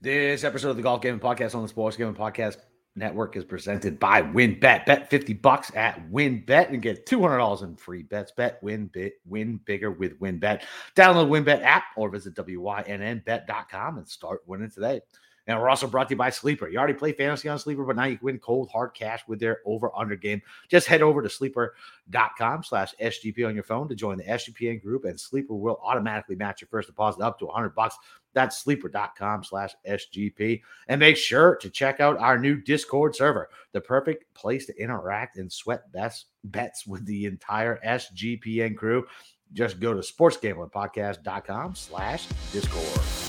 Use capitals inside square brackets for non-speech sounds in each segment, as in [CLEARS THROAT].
This episode of the Golf Gambling Podcast on the Sports Gambling Podcast Network is presented by WynnBET. Bet 50 bucks at WynnBET and get $200 in free bets. Bet, win, bit, win bigger with WynnBET. Download the WynnBET app or visit WYNNBet.com and start winning today. And we're also brought to you by Sleeper. You already play fantasy on Sleeper, but now you can win cold hard cash with their over under game. Just head over to sleeper.com slash SGP on your phone to join the SGPN group, and Sleeper will automatically match your first deposit up to 100 bucks. That's sleeper.com slash SGP. And make sure to check out our new Discord server, the perfect place to interact and sweat best bets with the entire SGPN crew. Just go to sportsgamblingpodcast.com slash Discord.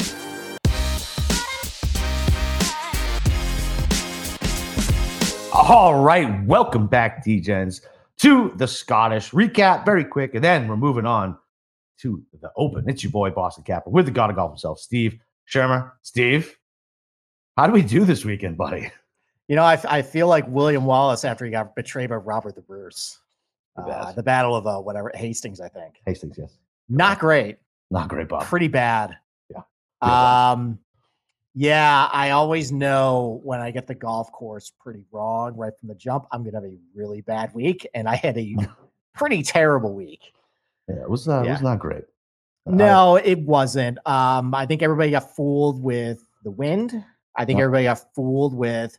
All right, welcome back, DGens, to the Scottish recap. Very quick, and then we're moving on to the Open. It's your boy Boston Capper with the God of Golf himself, Steve Schirmer. Steve, how do we do this weekend, buddy? You know, I, I feel like William Wallace after he got betrayed by Robert the Bruce. The Uh, the Battle of uh, whatever Hastings, I think. Hastings, yes, Not great. not great, Bob. Pretty bad. Yeah. Um, yeah, I always know when I get the golf course pretty wrong right from the jump, I'm gonna have a really bad week, and I had a [LAUGHS] pretty terrible week. Yeah, it was uh, it was not great. No, it wasn't. Um, I think everybody got fooled with the wind. I think Yep. everybody got fooled with.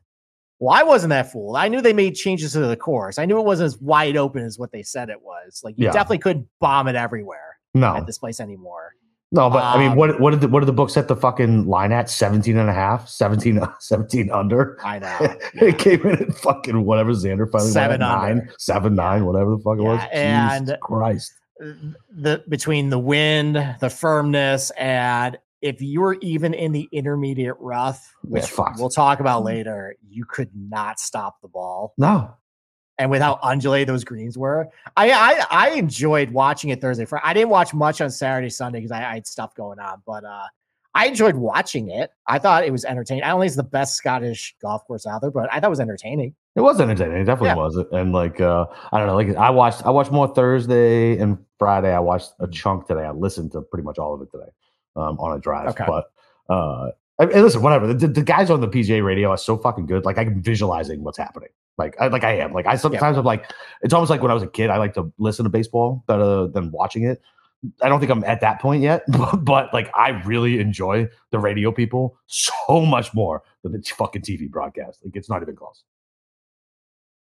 Well, I wasn't that fooled. I knew they made changes to the course. I knew it wasn't as wide open as what they said it was. Like you Yeah. definitely couldn't bomb it everywhere no, at this place anymore. No, but I mean, um, what what did the, what did the book set the fucking line at? 17 and a half, 17, [LAUGHS] 17 under. I know. [LAUGHS] it came in at fucking whatever Xander finally Seven nine, seven, nine, whatever the fuck it was. Yeah, Jesus and- Christ. the between the wind, the firmness, and if you were even in the intermediate rough, which fucked. we'll talk about later, you could not stop the ball. No, and with how undulated those greens were, I I, I enjoyed watching it Thursday. Friday. I didn't watch much on Saturday, Sunday because I, I had stuff going on, but uh, I enjoyed watching it. I thought it was entertaining. I don't think it's the best Scottish golf course out there, but I thought it was entertaining. It was entertaining. It definitely Yeah. was. And like uh I don't know, like I watched I watched more Thursday and Friday. I watched a chunk today. I listened to pretty much all of it today um on a drive. Okay. But uh and and listen, whatever. The, the guys on the PGA radio are so fucking good. Like I'm visualizing what's happening. Like I like I am. Like I sometimes I'm like it's almost like when I was a kid, I like to listen to baseball better than watching it. I don't think I'm at that point yet, [LAUGHS] but, but like I really enjoy the radio people so much more than the fucking TV broadcast. Like it's not even close.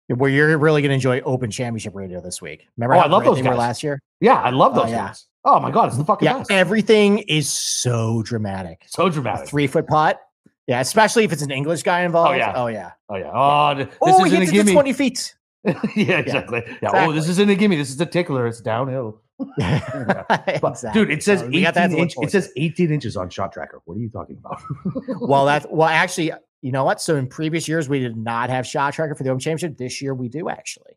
Where you're really to enjoy Open Championship Radio this week. Remember Oh, I love those guys. last year? Yeah, I love Oh, those yeah. guys. Oh my god, it's the fucking Yeah, best. everything is so dramatic. so A dramatic. three foot putt. Yeah, especially if it's an English guy involved. Oh yeah. Oh yeah. oh yeah. Oh, this Oh, isn't a hits it to gimme. twenty feet. [LAUGHS] yeah, exactly. Yeah. Oh, exactly. this isn't a gimme. This is a tickler. It's downhill. [LAUGHS] [LAUGHS] But, exactly. Dude, it says So we got that 18 to inch, it says 18 inches on shot tracker. What are you talking about? well, that's well, actually, you know what? So in previous years, we did not have shot tracker for the Open Championship. This year, we do actually.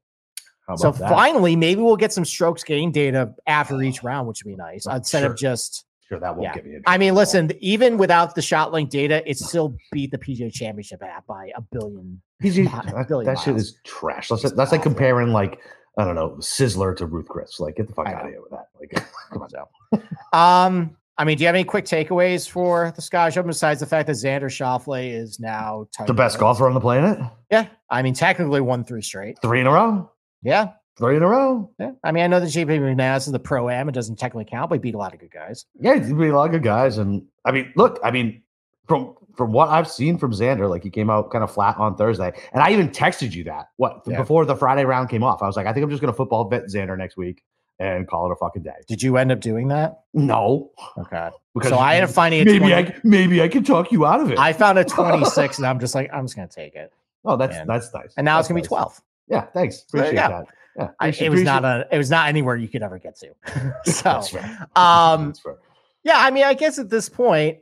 How So that? finally, maybe we'll get some strokes gain data after each [GASPS] round, which would be nice Oh, instead sure. of just. Sure, that won't Yeah. get me. I mean, listen, even without the shot link data, it still beat the PGA Championship app by a billion. PG, mi- that, billion that shit is trash. That's, that's like comparing like I don't know Sizzler to Ruth Chris. Like, get the fuck I out of here with that. Like, [LAUGHS] come on now. [LAUGHS] Um, I mean, do you have any quick takeaways for the Scottish Open besides the fact that Xander Schauffele is now The best golfer on the planet. Yeah, I mean, technically won three straight. Three in a row. Yeah, Three in a row. yeah. I mean, I know the JP McManus is the pro am; it doesn't technically count, but he beat a lot of good guys. Yeah, he's beat a lot of good guys, and I mean, look, I mean, from from what I've seen from Xander, like he came out kind of flat on Thursday, and I even texted you that what Yeah. before the Friday round came off. I was like, I think I'm just gonna football bet Xander next week and call it a fucking day. Did you end up doing that? No, Okay. because So I ended up finding a maybe 20, I maybe I can talk you out of it. I found a [LAUGHS] 26, and I'm just like, I'm just gonna take it. oh, that's that's nice. And now it's gonna be 12. Yeah, thanks. Appreciate that. Yeah, I, it was not a. It was not anywhere you could ever get to. [LAUGHS] so, That's um, yeah, I mean, I guess at this point,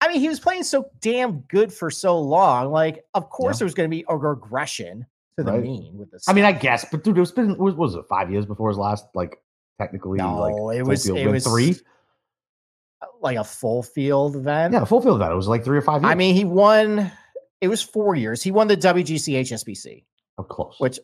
I mean, he was playing so damn good for so long. Like, of course, Yeah. there was going to be a regression to the Right. mean with this. I mean, I guess, but dude, it's been what was it five years before his last like technically no, like it was it was three. like a full field event. Yeah, a full field event. It was like three or five years. I mean, he won. It was four years. He won the WGC HSBC. Close. which-.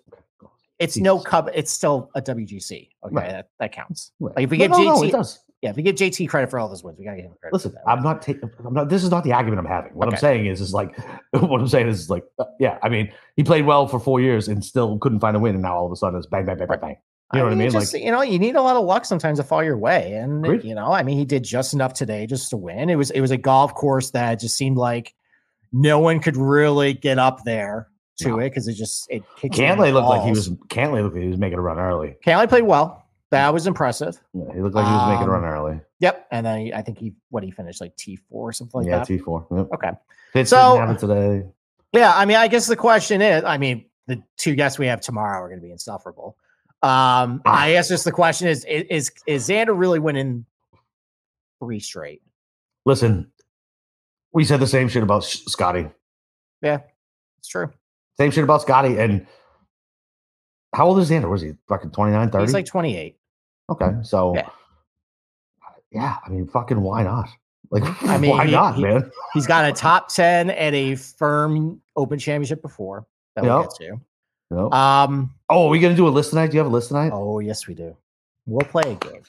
It's no cup. It's still a WGC. Okay, Right. that, that counts. Right. Like if we No, get no, no, JT, it does. yeah, if we give JT credit for all those wins, we gotta give him credit. Listen, I'm not taking. I'm not. This is not the argument I'm having. What I'm saying is, is like, [LAUGHS] what I'm saying is like, uh, yeah. I mean, he played well for four years and still couldn't find a win, and now all of a sudden it's bang, bang, bang, bang, bang. You know what I mean? Just, you know, you need a lot of luck sometimes to fall your way, and Agreed. you know, I mean, he did just enough today just to win. It was it was a golf course that just seemed like no one could really get up there to No. it because it just it kicked you in Cantlay the looked like he was. Cantlay looked like he was making a run early. Cantlay played well. That was impressive. Yeah, he looked like he was making a run Um, early. Yep, and then he, I think he what he finished like T four or something like yeah, that. Yeah, T four. Yep. okay. Fitz So- today. Yeah, I mean, I guess the question is, I mean, the two guests we have tomorrow are going to be insufferable. Um, Ah. I guess just the question is, is is Xander really winning three straight? Listen, we said the same shit about Scotty. Yeah it's true. Same shit about Scotty. And how old is Xander? Was he fucking 29, 30? He's like twenty eight. okay. So, Yeah. yeah. I mean, fucking why not? Like, [LAUGHS] I mean, why he- not, he- man? He's got a top ten at a firm Open Championship before that we'll get to. You know? Um. oh, are we going to do a list tonight? Do you have a list tonight? Oh yes, we do. We'll play a game.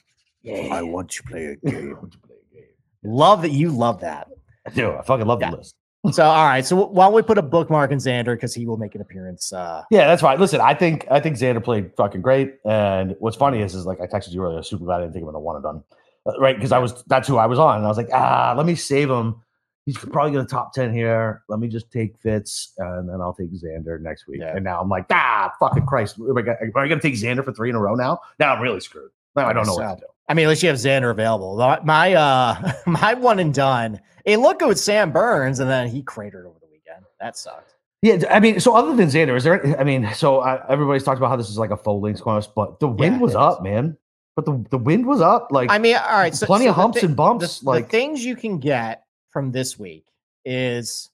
yeah. I want to play a [LAUGHS] I want to play a game. Love that you love that. I do. I fucking love Yeah. the list. So all right. So why don't we put a bookmark in Xander because he will make an appearance. Uh, Yeah, that's right. Listen, I think I think Xander played fucking great. And what's funny is, is like I texted you earlier. I was super glad I didn't take him in a one and done, Uh, right? Because I was that's who I was on, and I was like, ah, let me save him. He's probably going to top ten here. Let me just take Fitz, and then I'll take Xander next week. Yeah. And now I'm like, ah, fucking Christ, am I, gonna- am I going to take Xander for three in a row now? Now I'm really screwed. Now I don't know what to do. I mean, at least you have Xander available. My- uh [LAUGHS] my one and done. It looked good with Sam Burns, and then he cratered over the weekend. That sucked. Yeah, I mean, so other than Xander, is there? I mean, so uh, everybody's talked about how this is like a links course, but the wind Yeah, was up, man. But the, the wind was up, like I mean, all right. So plenty so of humps thi- and bumps. the like things you can get from this week is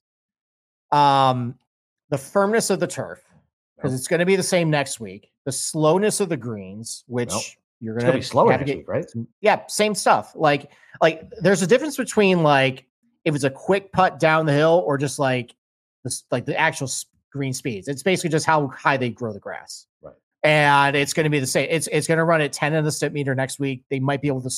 um the firmness of the turf because it's going to be the same next week. The slowness of the greens, which Yep. You're going gonna be slower navigate week, right? yeah, same stuff. Like like there's a difference between like if it's a quick putt down the hill or just like this like the actual green speeds. It's basically just how high they grow the grass. Right. And it's going to be the same. It's it's going to run at 10 in the Stimpmeter next week. They might be able to,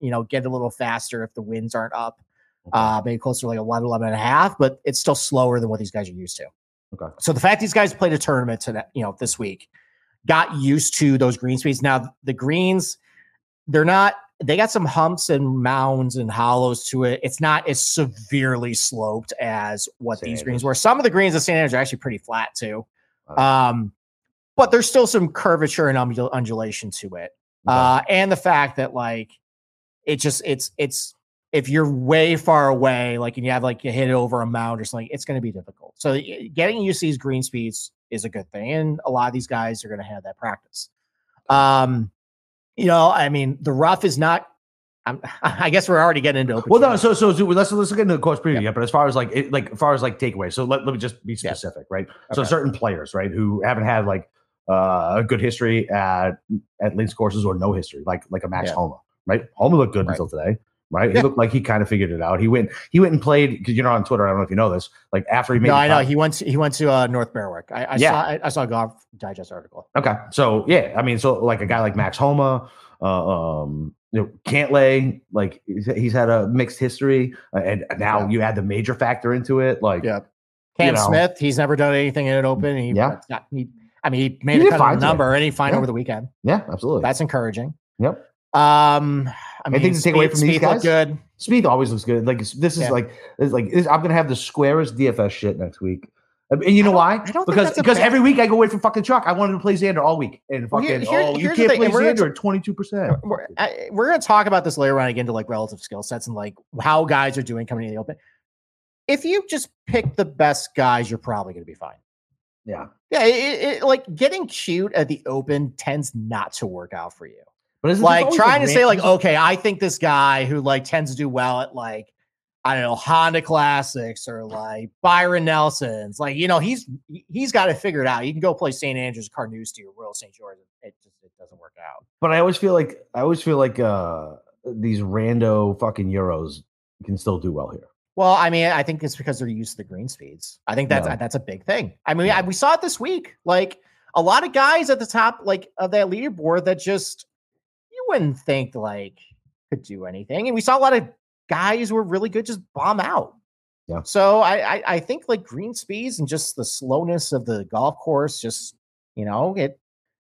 you know, get a little faster if the winds aren't up, Okay. uh, maybe closer to like 11, 11 and a half, but it's still slower than what these guys are used to. Okay. So the fact these guys played a tournament today, you know, this week, got used to those green speeds. Now the greens, they're not they got some humps and mounds and hollows to it. It's not as severely sloped as what St. these greens were. Some of the greens at St. Andrews are actually pretty flat too. Um, but there's still some curvature and undul- undulation to it. Uh, and the fact that like it just it's it's if you're way far away, like and you have like you hit it over a mound or something, it's going to be difficult. So getting used to these green speeds is a good thing, and a lot of these guys are going to have that practice. Um, you know, I mean, the rough is not. I'm, [LAUGHS] I guess we're already getting into well, no, so so, so let's let's get into the course preview. Yep. Yeah, but as far as like it, like as far as like takeaways, so let, let me just be specific, right? So Okay. certain players, right, who haven't had like uh, a good history at at links courses or no history, like like a Max Yeah. Homa, right? Homa looked good Right. until today, right? Yeah. He looked like he kind of figured it out. He went he went and played because you're not on Twitter. I don't know if you know this. Like after he made, no, I know he went to, he went to uh, North Berwick. I, I Yeah. saw I, I saw a golf digest article. Okay, so yeah, I mean, so like a guy like Max Homa, uh, um, you know, Cantlay, like he's, had a mixed history, uh, and now Yeah. you add the major factor into it. Like, Yeah. Cam know. Smith, he's never done anything in an open. He, Yeah. got- he, I mean, he made did a cut fine of the today. number and he fine Yeah. over the weekend. yeah, absolutely. That's encouraging. Yep. Um, I mean, Anything to take away from these guys? good. Speed always looks good. Like this is Yeah. like it's like this, I'm gonna have the squarest DFS shit next week. And you know don't- why? I don't think because because every week I go away from fucking chalk. I wanted to play Xander all week, and Well, here- fucking here- oh, you can't play we're gonna at 22. percent We're, we're going to talk about this later when again to like relative skill sets and like how guys are doing coming in the open. If you just pick the best guys, you're probably going to be fine. Yeah, Yeah, it, it, like getting cute at the open tends not to work out for you. But isn't like trying to say like okay i think this guy who like tends to do well at like i don't know honda classics or like byron nelson's like you know he's he's got it figured out you can go play st andrews carnoustie or royal st george it just it doesn't work out But I always feel like I always feel like uh these rando fucking euros can still do well here. well i mean i think it's because they're used to the green speeds i think that's Yeah. that's a big thing i mean Yeah. I, we saw it this week like a lot of guys at the top like of that leaderboard that just you wouldn't think like could do anything, and we saw a lot of guys who were really good just bomb out. Yeah. So I, I I think like green speeds and just the slowness of the golf course, just you know, it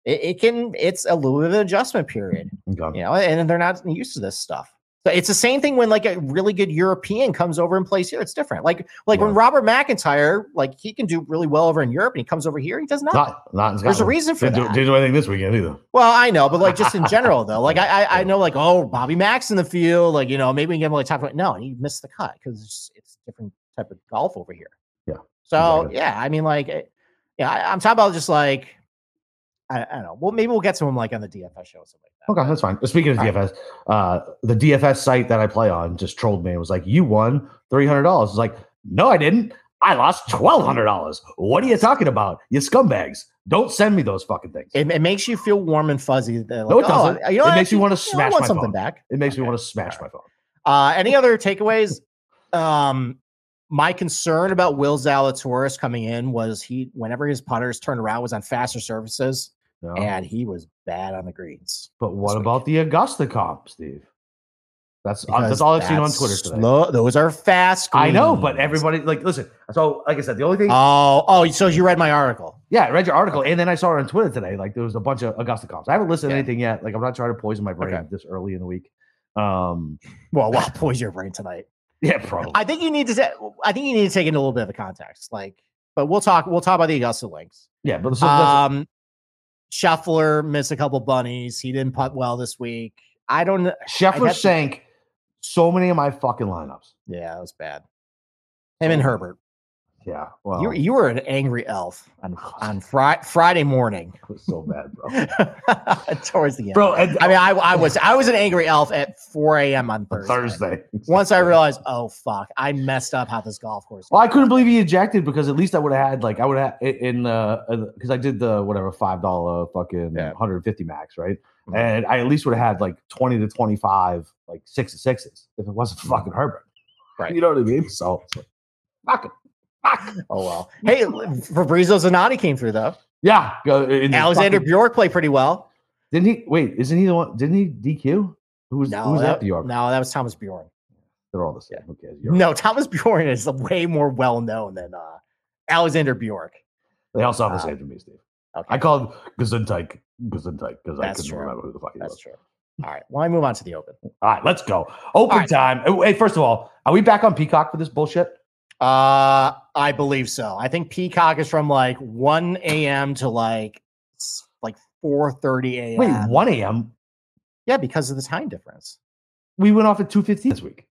it, it can it's a little bit of an adjustment period, Okay. you know, and they're not used to this stuff. So it's the same thing when like a really good European comes over and plays here. It's different. Like like when Robert McIntyre, like he can do really well over in Europe, and he comes over here, he does. Not, not in There's a reason for Didn't do, didn't do anything this weekend either. Well, I know, but like just in general [LAUGHS] though, like I I, I know like oh Bobby Max in the field, like you know maybe we can like top. No, he missed the cut because it's, it's a different type of golf over here. Yeah, So exactly. yeah, I mean like, eh, yeah, I, I'm talking about just like I, I don't know. Well, maybe we'll get to him like on the DFS show or something like that. Okay, that's fine. Speaking of All right. DFS, uh, the DFS site that I play on just trolled me and was like, "You won three hundred dollars." It's like, no, I didn't. I lost twelve hundred dollars. What are you talking about? You scumbags! Don't send me those fucking things. It, It, it makes you feel warm and fuzzy. that, No, it doesn't. Oh, you know, It what, makes you know, I smash want my something phone. back. It makes me want to smash my phone. Uh, any other takeaways? Um, my concern about Will Zalatoris coming in was he, whenever his putters turned around, was on faster surfaces, No. and he was bad on the greens. but what about the Augusta comp, Steve? That's uh, Because that's all I've seen on Twitter today. slow- those are fast. I know, but everybody like listen. So, like I said, the only thing, Oh, oh, so you read my article? yeah, I read your article, and then I saw it on Twitter today. Like there was a bunch of Augusta comps. I haven't listened to anything yet. Like I'm not trying to poison my brain Okay. this early in the week. Um, Well, well, [LAUGHS] poison your brain tonight. yeah, probably. I think you need to. I think you need to take in a little bit of the context. Like, but we'll talk. We'll talk about the Augusta links. yeah, but so Um, Scheffler missed a couple bunnies. He didn't putt well this week. I don't. kn- Scheffler sank so many of my fucking lineups. Yeah, that was bad. Him and Herbert. Yeah, well, you you were an angry elf on [LAUGHS] on Fri- Friday morning it was so bad, bro. [LAUGHS] towards the end. bro, and, I mean, I, I was I was an angry elf at 4 a.m. on Thursday. Thursday. Once I realized, oh fuck, I messed up how this golf course. Well, I couldn't believe he ejected because at least I would have had like I would have in uh because I did the whatever five dollar fucking Yeah. 150 max right, Mhm. and I at least would have had like 20 to 25 like six and sixes if it wasn't Mm-hmm. [LAUGHS] fucking Herbert, Right. You know what I mean? So, fuck it. Oh well. Hey, Fabrizio Zanotti came through though. Yeah, go Alexander fucking- Bjork played pretty well. didn't he? Wait, isn't he the one? Didn't he DQ? Who was No, who was that, at the no, that was Thomas Bjorn. They're all the same. Yeah. Who cares? York. No, Thomas Bjorn is way more well known than uh, Alexander Bjork. They also have the Uh, same to me, Steve. Okay, I called Gesundheit Gesundheit because I couldn't true. remember who the fuck he that's was. true. All right, well, I move on to the Open. All right, let's go. Open right. time. Hey, first of all, are we back on Peacock for this bullshit? Uh, I believe so. I think Peacock is from like 1 a.m. to like like 4:30 a.m. Wait, 1 a.m. Yeah, because of the time difference. We went off at 2.15 this week.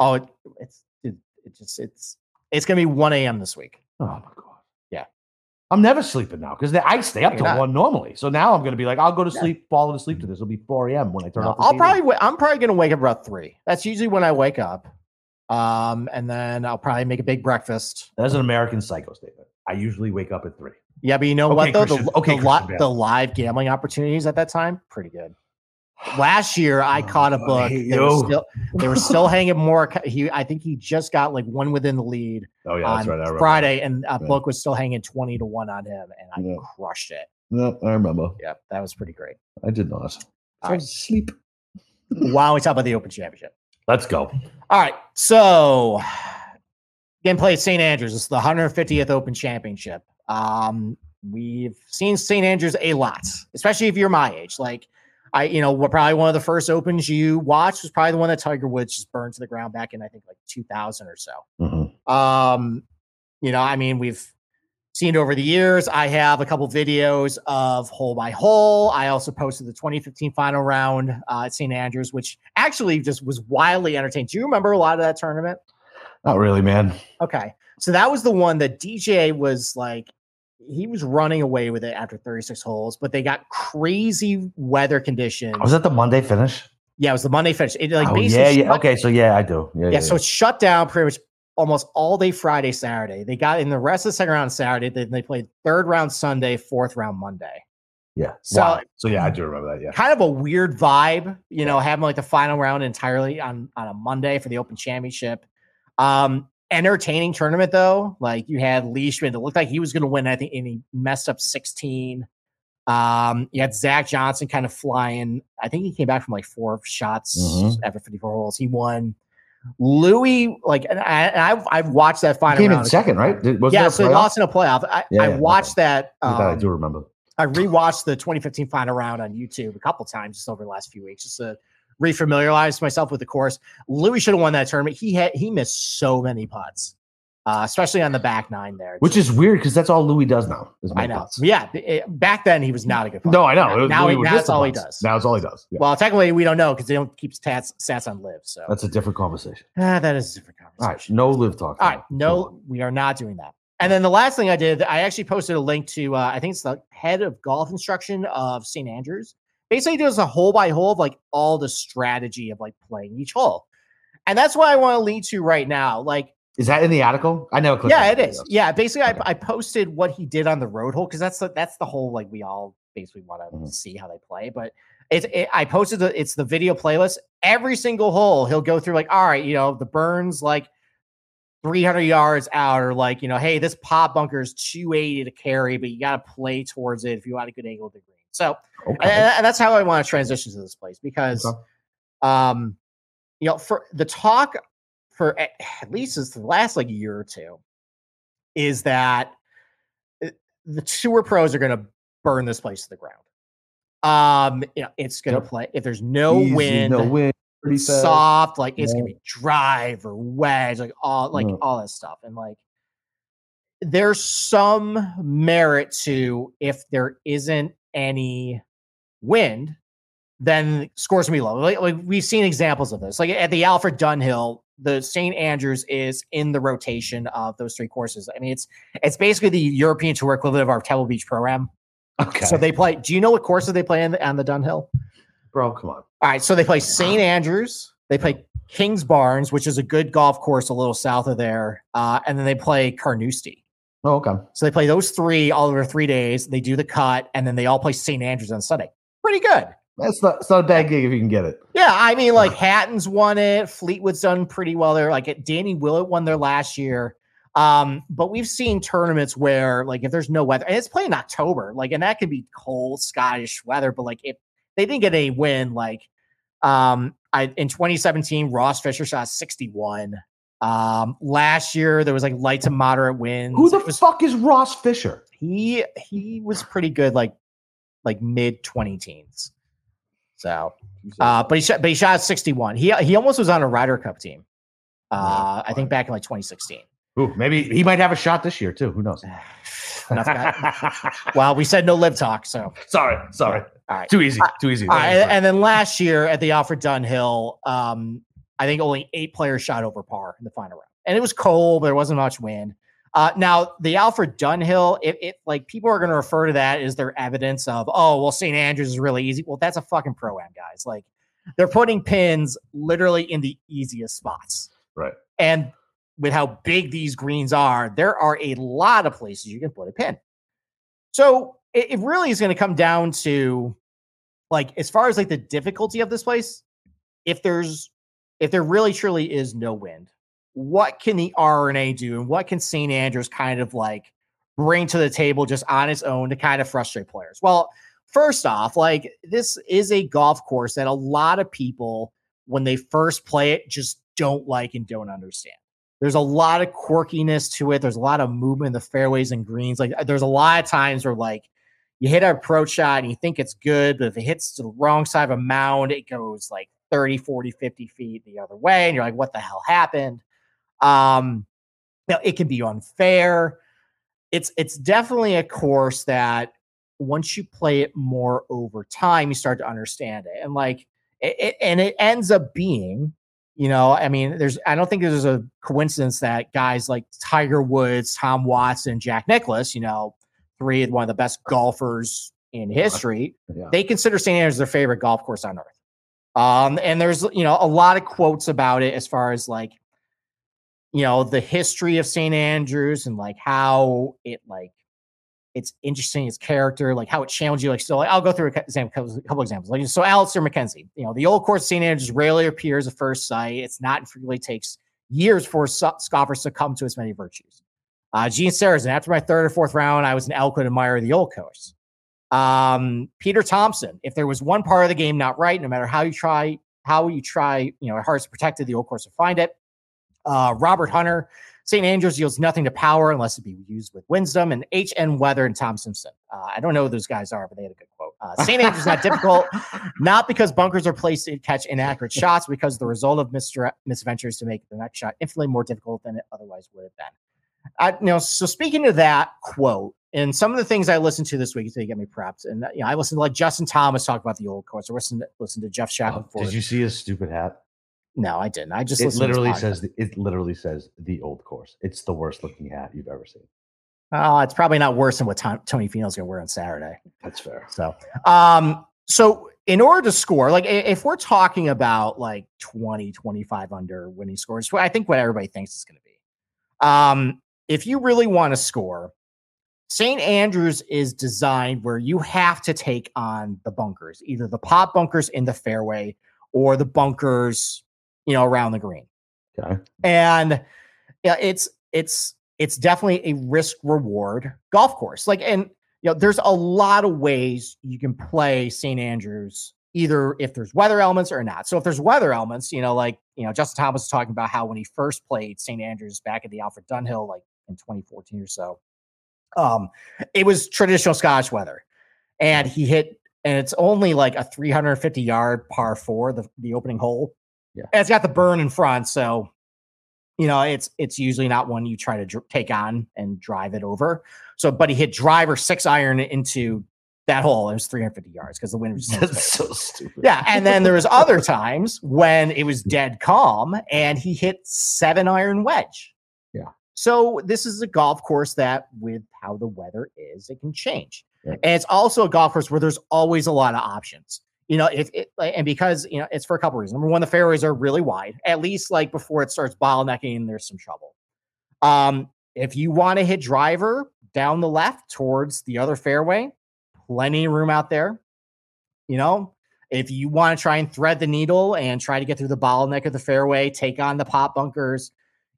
Oh, it, it's it, it just it's it's gonna be 1 a.m. this week. Oh my god. Yeah. I'm never sleeping now because I stay up You're till not. one normally. So now I'm gonna be like, I'll go to sleep, fall asleep to this. It'll be 4 a.m. when I turn No, off. The I'll TV. probably wa- I'm probably gonna wake up about three. That's usually when I wake up. Um, and then I'll probably make a big breakfast. That's an American psycho statement. I usually wake up at three. Yeah, but you know Okay, what though? Christian- The, okay, the, li- Bale. the live gambling opportunities at that time, pretty good. [SIGHS] Last year, I Oh, caught a book. They were still they were still hanging more. He, I think he just got like one within the lead [LAUGHS] Oh yeah, on that's right. Friday, and a Yeah. book was still hanging twenty to one on him, and I Yeah. crushed it. No, I remember. Yeah, that was pretty great. I did not. I right. was asleep. Why don't we talk about the Open Championship? Let's go. All right, so game play at St. Andrews. It's the 150th Open Championship. Um, we've seen St. Andrews a lot, especially if you're my age. Like, I, you know, what probably one of the first opens you watched was probably the one that Tiger Woods just burned to the ground back in I think like 2000 or so. Mhm. Um, you know, I mean, we've seen over the years. I have a couple videos of hole by hole. I also posted the 2015 final round uh, at St. Andrews, which actually just was wildly entertaining. Do you remember a lot of that tournament? Not really, man. Okay. So that was the one that DJ was like, he was running away with it after 36 holes, but they got crazy weather conditions. Was that the Monday finish? yeah, it was the Monday finish. It like oh, basically yeah, yeah. Okay, so yeah, I do. Yeah, yeah. yeah, so it's shut down pretty much almost all day Friday, Saturday. They got in the rest of the second round Saturday. Then they played third round Sunday, fourth round Monday. yeah. so- wow. so yeah, I do remember that. Yeah. Kind of a weird vibe, you know, having like the final round entirely on on a Monday for the Open Championship. Um, entertaining tournament though. Like you had Leishman, it looked like he was going to win. I think, and he messed up sixteen. Um, you had Zach Johnson kind of flying. I think he came back from like four shots Mhm. after 54 holes. He won. Louis, like, and, I, and I've, I've watched that He final came in second, right? Did, yeah, so he playoff? lost in a playoff. I, Yeah, I yeah, watched that. I I um, do remember. I rewatched the 2015 final round on YouTube a couple times just over the last few weeks, just to refamiliarize myself with the course. Louis should have won that tournament. He had he missed so many putts, uh, especially on the back nine there. Which is weird because that's all Louis does now. Is I know. putts. Yeah, it- back then he was not a good. No. I know. Now, Louis he, now that's all he does. Now it's all he does. Yeah. Well, technically we don't know because they don't keep stats stats on LIV. So that's a different conversation. ah, that is a different conversation. right, no LIV talk. All right, no, we are not doing that. And then the last thing I did, I actually posted a link to, uh, I think it's the head of golf instruction of St. Andrews. Basically, does a hole by hole of like all the strategy of like playing each hole, and that's what I want to lead to right now. Like, Is that in the article? I clicked yeah, it is. Yeah, basically, Okay. I, I posted what he did on the road hole because that's the, that's the whole like we all basically want to Mhm. see how they play. But it's it, I posted the it's the video playlist. Every single hole, he'll go through like, all right, you know, the burns like 300 yards out, or like, you know, hey, this pot bunker is 280 to carry, but you got to play towards it if you want a good angle of the green. So, and, and that's how I want to transition to this place because, Okay. um, you know, for the talk for at, least the last like year or two is that uh, the tour pros are going to burn this place to the ground. Um, you know, it's going to Yep. play if there's no Easy, wind, No wind. Pretty it's soft, like it's gonna be drive or wedge, like all like Mm. all that stuff. And like there's some merit to if there isn't any wind, then scores gonna be low. Like, like we've seen examples of this. Like at the Alfred Dunhill, the St. Andrews is in the rotation of those three courses. I mean, it's it's basically the European Tour equivalent of our Pebble Beach program. Okay. So they play. Do you know what courses they play on the, on the Dunhill? Bro, come on. All right, so they play St. Andrews, they play Kingsbarns, which is a good golf course a little south of there, uh, and then they play Carnoustie. Oh, okay. So they play those three all over three days. They do the cut, and then they all play St. Andrews on Sunday. Pretty good. That's not, it's not a bad gig if you can get it. Yeah, I mean, like [LAUGHS] Hatton's won it, Fleetwood's done pretty well there. Like Danny Willett won there last year. Um, but we've seen tournaments where, like, if there's no weather, and it's playing in October, like, and that could be cold Scottish weather, but like, if they didn't get any wind, like, um, I in 2017, Ross Fisher shot 61. Um, last year there was like light to moderate winds. Who the was- fuck is Ross Fisher? he he was pretty good, like like mid 20 teens. So uh, but he shot, but he shot 61. He he almost was on a Ryder Cup team. Uh, I think back in like 2016. Ooh, maybe he might have a shot this year too. Who knows? [SIGHS] [LAUGHS] Well, we said no LIV talk, so sorry, sorry. all right. Too easy. Too easy. All right, and then last year at the Alfred Dunhill, um, I think only eight players shot over par in the final round, and it was cold. There wasn't much wind. Uh, now the Alfred Dunhill, it, it like people are going to refer to that as their evidence of, oh, well, St. Andrews is really easy. Well, that's a fucking pro am, guys. Like they're putting pins literally in the easiest spots, Right. and with how big these greens are, there are a lot of places you can put a pin. So it, it really is going to come down to like as far as like the difficulty of this place, if there's if there really truly is no wind, what can the R&A do and what can St. Andrews kind of like bring to the table just on its own to kind of frustrate players? Well, first off, like this is a golf course that a lot of people when they first play it just don't like and don't understand. There's a lot of quirkiness to it. There's a lot of movement in the fairways and greens. Like there's a lot of times where like you hit an approach shot and you think it's good, but if it hits to the wrong side of a mound, it goes like 30, 40, 50 feet the other way. And you're like, what the hell happened? Um, know, it can be unfair. It's it's definitely a course that once you play it more over time, you start to understand it. And like it, it and it ends up being you know, I mean, there's I don't think there's a coincidence that guys like Tiger Woods, Tom Watson, Jack Nicklaus, you know, three of one of the best golfers in history, Yeah. they consider St. Andrews their favorite golf course on earth. Um, and there's you know a lot of quotes about it as far as like, you know, the history of St. Andrews and like how it like it's interesting, its character, like how it challenged you. Like, so like, I'll go through a cou- couple examples. Like, so Alister MacKenzie, you know, the old course St. Andrews rarely appears at first sight. It's not infrequently takes years for scoffers to come to its many virtues. Uh, Gene Sarazen, after my third or fourth round, I was an eloquent admirer of the old course. Um, Peter Thomson, if there was one part of the game not right, no matter how you try, how you try, you know, hearts protected, the old course will find it. Uh, Robert Hunter, St. Andrews yields nothing to power unless it be used with wisdom. And H.N. Weather and Tom Simpson. Uh, I don't know who those guys are, but they had a good quote. Uh, St. Andrews not [LAUGHS] difficult, not because bunkers are placed to catch inaccurate [LAUGHS] shots, because the result of misdire- misventures to make the next shot infinitely more difficult than it otherwise would have been. Uh, you know, so speaking to that quote, and some of the things I listened to this week to get me prepped, and you know, I listened to like Justin Thomas talk about the old course. I listened to, listened to Jeff Chapman. Oh, did you see his stupid hat? No, I didn't. I just it literally says it literally says the old course. It's the worst looking hat you've ever seen. Oh, it's probably not worse than what Tom, Tony Finau's gonna wear on Saturday. That's fair. So, um, so in order to score, like if we're talking about like 20, 25 under winning scores, I think what everybody thinks it's gonna be. Um, if you really want to score, St. Andrews is designed where you have to take on the bunkers, either the pot bunkers in the fairway or the bunkers you know, around the green. Okay. And yeah, it's it's it's definitely a risk reward golf course. Like, and you know, there's a lot of ways you can play St. Andrews, either if there's weather elements or not. So if there's weather elements, you know, like you know, Justin Thomas was talking about how when he first played St. Andrews back at the Alfred Dunhill, like in 2014 or so, um, it was traditional Scottish weather. And he hit, and it's only like a 350 yard par four, the, the opening hole yeah. And it's got the burn in front, so you know it's it's usually not one you try to dr- take on and drive it over. So, but he hit driver six iron into that hole. It was 350 yards because the wind was [LAUGHS] That's so stupid. Yeah, and then there was [LAUGHS] other times when it was dead calm and he hit seven iron wedge. Yeah. So this is a golf course that, with how the weather is, it can change. Yeah. And it's also a golf course where there's always a lot of options you know, if it and because you know it's for a couple reasons. Number one, the fairways are really wide. At least like before it starts bottlenecking, there's some trouble. Um, if you want to hit driver down the left towards the other fairway, plenty of room out there. You know, if you want to try and thread the needle and try to get through the bottleneck of the fairway, take on the pot bunkers,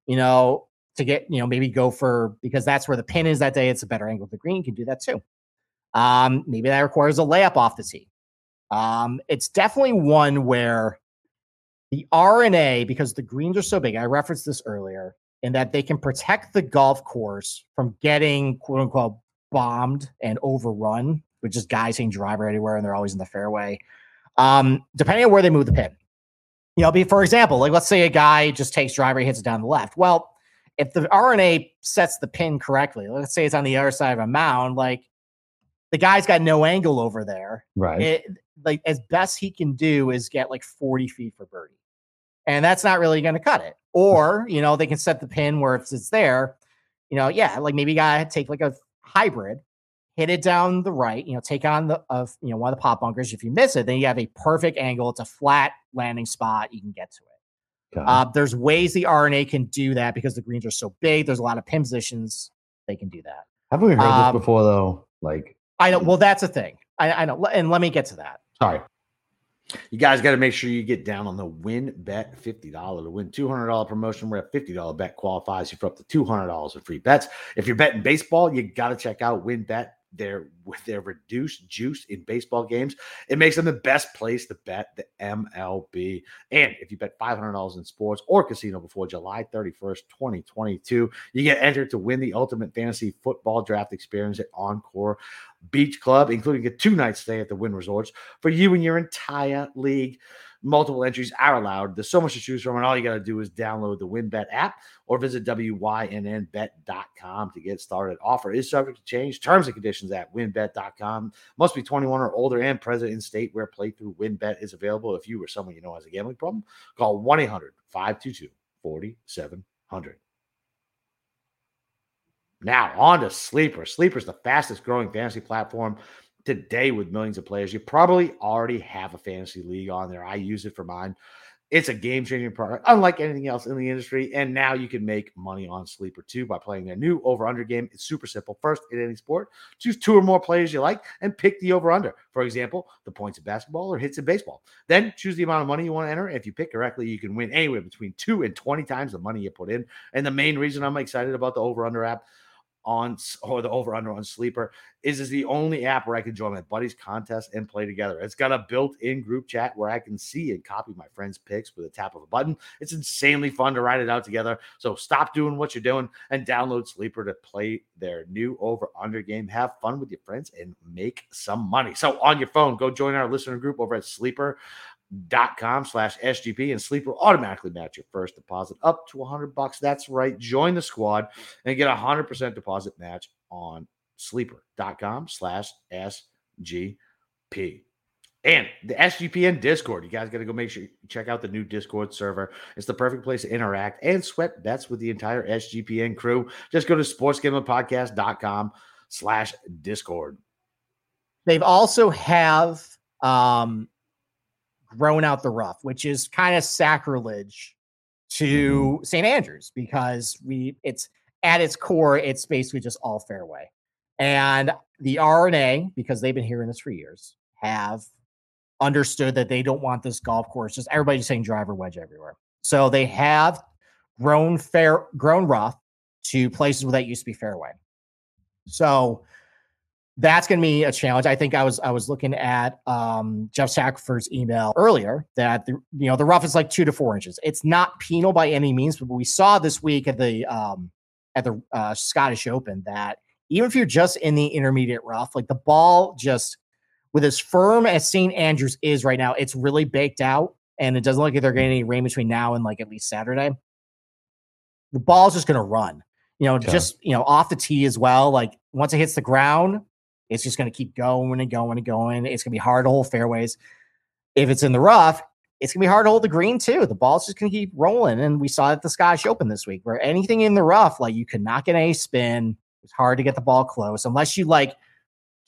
you know, to get, you know, maybe go for because that's where the pin is that day. It's a better angle the green. You can do that too. Um, maybe that requires a layup off the tee. Um, it's definitely one where the R&A, because the greens are so big, I referenced this earlier, in that they can protect the golf course from getting quote unquote bombed and overrun, which is guys hitting driver anywhere and they're always in the fairway. Um, depending on where they move the pin. You know, be for example, like let's say a guy just takes driver, hits it down the left. Well, if the R&A sets the pin correctly, let's say it's on the other side of a mound, like the guy's got no angle over there. Right. It, like as best he can do is get like 40 feet for birdie. And that's not really going to cut it. Or, you know, they can set the pin where if it's there, you know, yeah, like maybe you got to take like a hybrid, hit it down the right, you know, take on the, of, you know, one of the pot bunkers. If you miss it, then you have a perfect angle. It's a flat landing spot. You can get to it. Uh, there's ways the R&A can do that because the greens are so big. There's a lot of pin positions. They can do that. Haven't we heard Um, this before though? Like, I know. Well, that's a thing. I, I know. And let me get to that. Sorry. You guys got to make sure you get down on the WynnBET $50 to win $200 promotion where a $50 bet qualifies you for up to $200 in free bets. If you're betting baseball, you got to check out WynnBET their with their reduced juice in baseball games. It makes them the best place to bet the MLB. And if you bet $500 in sports or casino before July 31st, 2022, you get entered to win the ultimate fantasy football draft experience at Encore Beach Club, including a two-night stay at the Wynn Resorts for you and your entire league. Multiple entries are allowed. There's so much to choose from, and all you got to do is download the WynnBET app or visit wynnbet.com to get started. Offer is subject to change. Terms and conditions at wynnbet.com. Must be 21 or older and present in state where playthrough WynnBET is available. If you or someone you know has a gambling problem, call 1 800 522 4700. Now, on to Sleeper. Sleeper is the fastest growing fantasy platform today with millions of players. You probably already have a fantasy league on there. I use it for mine. It's a game changing product, unlike anything else in the industry. And now you can make money on Sleeper too by playing their new over under game. It's super simple. First, in any sport, choose two or more players you like and pick the over under. For example, the points of basketball or hits in baseball. Then choose the amount of money you want to enter. If you pick correctly, you can win anywhere between two and 20 times the money you put in. And the main reason I'm excited about the over under app on or the over under on Sleeper is is the only app where I can join my buddies' contests and play together. It's got a built-in group chat where I can see and copy my friends' picks with a tap of a button. It's insanely fun to write it out together. So stop doing what you're doing and download Sleeper to play their new over under game. Have fun with your friends and make some money. So on your phone, go join our listener group over at Sleeper dot com slash SGP and Sleeper automatically match your first deposit up to 100 bucks. That's right. Join the squad and get a 100% deposit match on sleeper.com slash SGP. And the SGPN Discord, you guys got to go make sure you check out the new Discord server. It's the perfect place to interact and sweat bets with the entire SGPN crew. Just go to sportsgamblingpodcast.com slash Discord. They've also have um grown out the rough, which is kind of sacrilege to mm-hmm. St. Andrews because we it's at its core, it's basically just all fairway. And the R&A, because they've been hearing this for years, have understood that they don't want this golf course, just everybody saying driver wedge everywhere. So they have grown fair grown rough to places where that used to be fairway. So that's going to be a challenge. I think I was I was looking at um, Geoff Shackelford's email earlier that the you know the rough is like two to four inches. It's not penal by any means, but we saw this week at the um, at the uh, Scottish Open that even if you're just in the intermediate rough, like the ball just with as firm as St. Andrews is right now, it's really baked out, and it doesn't look like they're getting any rain between now and like at least Saturday. The ball's just going to run. You know, okay. just you know, off the tee as well. Like once it hits the ground, it's just going to keep going and going and going. It's going to be hard to hold fairways. If it's in the rough, it's going to be hard to hold the green too. The ball's just going to keep rolling. And we saw at the Scottish Open this week where anything in the rough, like you could not get a spin. It's hard to get the ball close unless you like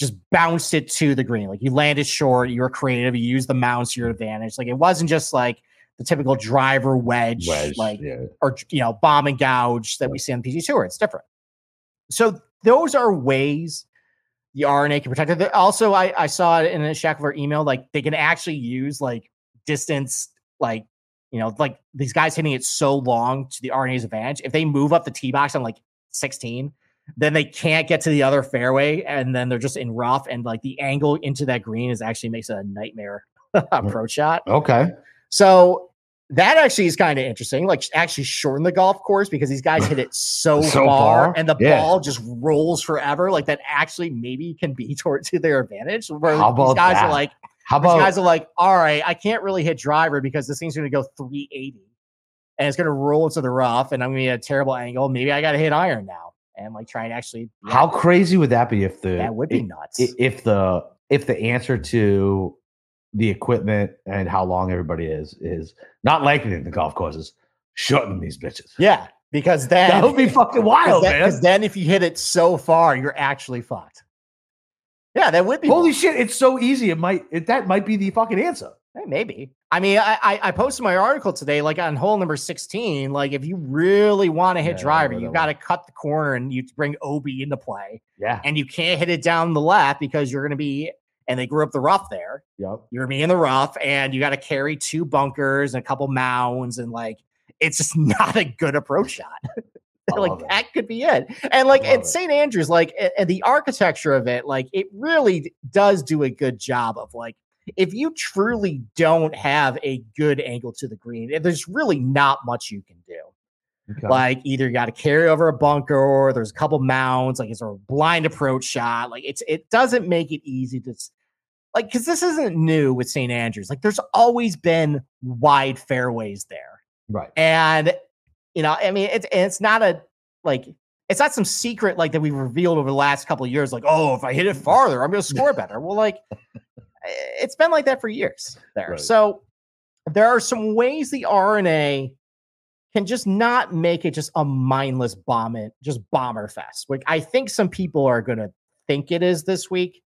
just bounced it to the green. Like you landed short, you were creative, you used the mounts to your advantage. Like it wasn't just like the typical driver wedge, wedge like yeah. or you know, bomb and gouge that we see on the PG Tour. It's different. So those are ways the R&A can protect it. Also, I, I saw it in a Shackelford email, like they can actually use like distance, like, you know, like these guys hitting it so long to the R&A's advantage. If they move up the tee box on like 16, then they can't get to the other fairway and then they're just in rough and like the angle into that green is actually makes it a nightmare [LAUGHS] mm. approach shot. Okay. So that actually is kind of interesting. Like actually shorten the golf course because these guys hit it so, [LAUGHS] so far, far, and the yeah. ball just rolls forever. Like that actually maybe can be [LAUGHS] toward to their advantage. Where How these guys that? are like, How about these guys are like, all right, I can't really hit driver because this thing's going to go 380 and it's going to roll into the rough, and I'm going to be at a terrible angle. Maybe I got to hit iron now and like try and actually. Yeah. How crazy would that be if the that would be nuts if the if the answer to the equipment and how long everybody is is not lengthening the golf courses, shortening these bitches. Yeah, because then that would be fucking [LAUGHS] wild, man. Because then if you hit it so far, you're actually fucked. Yeah, that would be. Holy shit! It's so easy. It might. It, that might be the fucking answer. Hey, maybe. I mean, I, I, I posted my article today, like on hole number sixteen. Like, if you really want to hit yeah, driver, you got to cut the corner and you bring OB into play. Yeah, and you can't hit it down the left because you're going to be and they grew up the rough there. Yep. You're me in the rough, and you got to carry two bunkers and a couple mounds, and like it's just [LAUGHS] not a good approach shot. [LAUGHS] like that could be it. And like at St. Andrews, like and the architecture of it, like it really does do a good job of like if you truly don't have a good angle to the green, eh, there's really not much you can do. Okay. Like either you got to carry over a bunker or there's a couple mounds, like it's a blind approach shot. Like it's it doesn't make it easy to like because this isn't new with St. Andrews. Like there's always been wide fairways there, right? And you know, I mean, it's it's not a like it's not some secret like that we've revealed over the last couple of years. Like, oh, if I hit it [LAUGHS] farther, I'm going to score better. well, like eh, it's been like that for years there. Right. So there are some ways the R&A can just not make it just a mindless bomb it, just bomber fest. Like I think some people are going to think it is this week.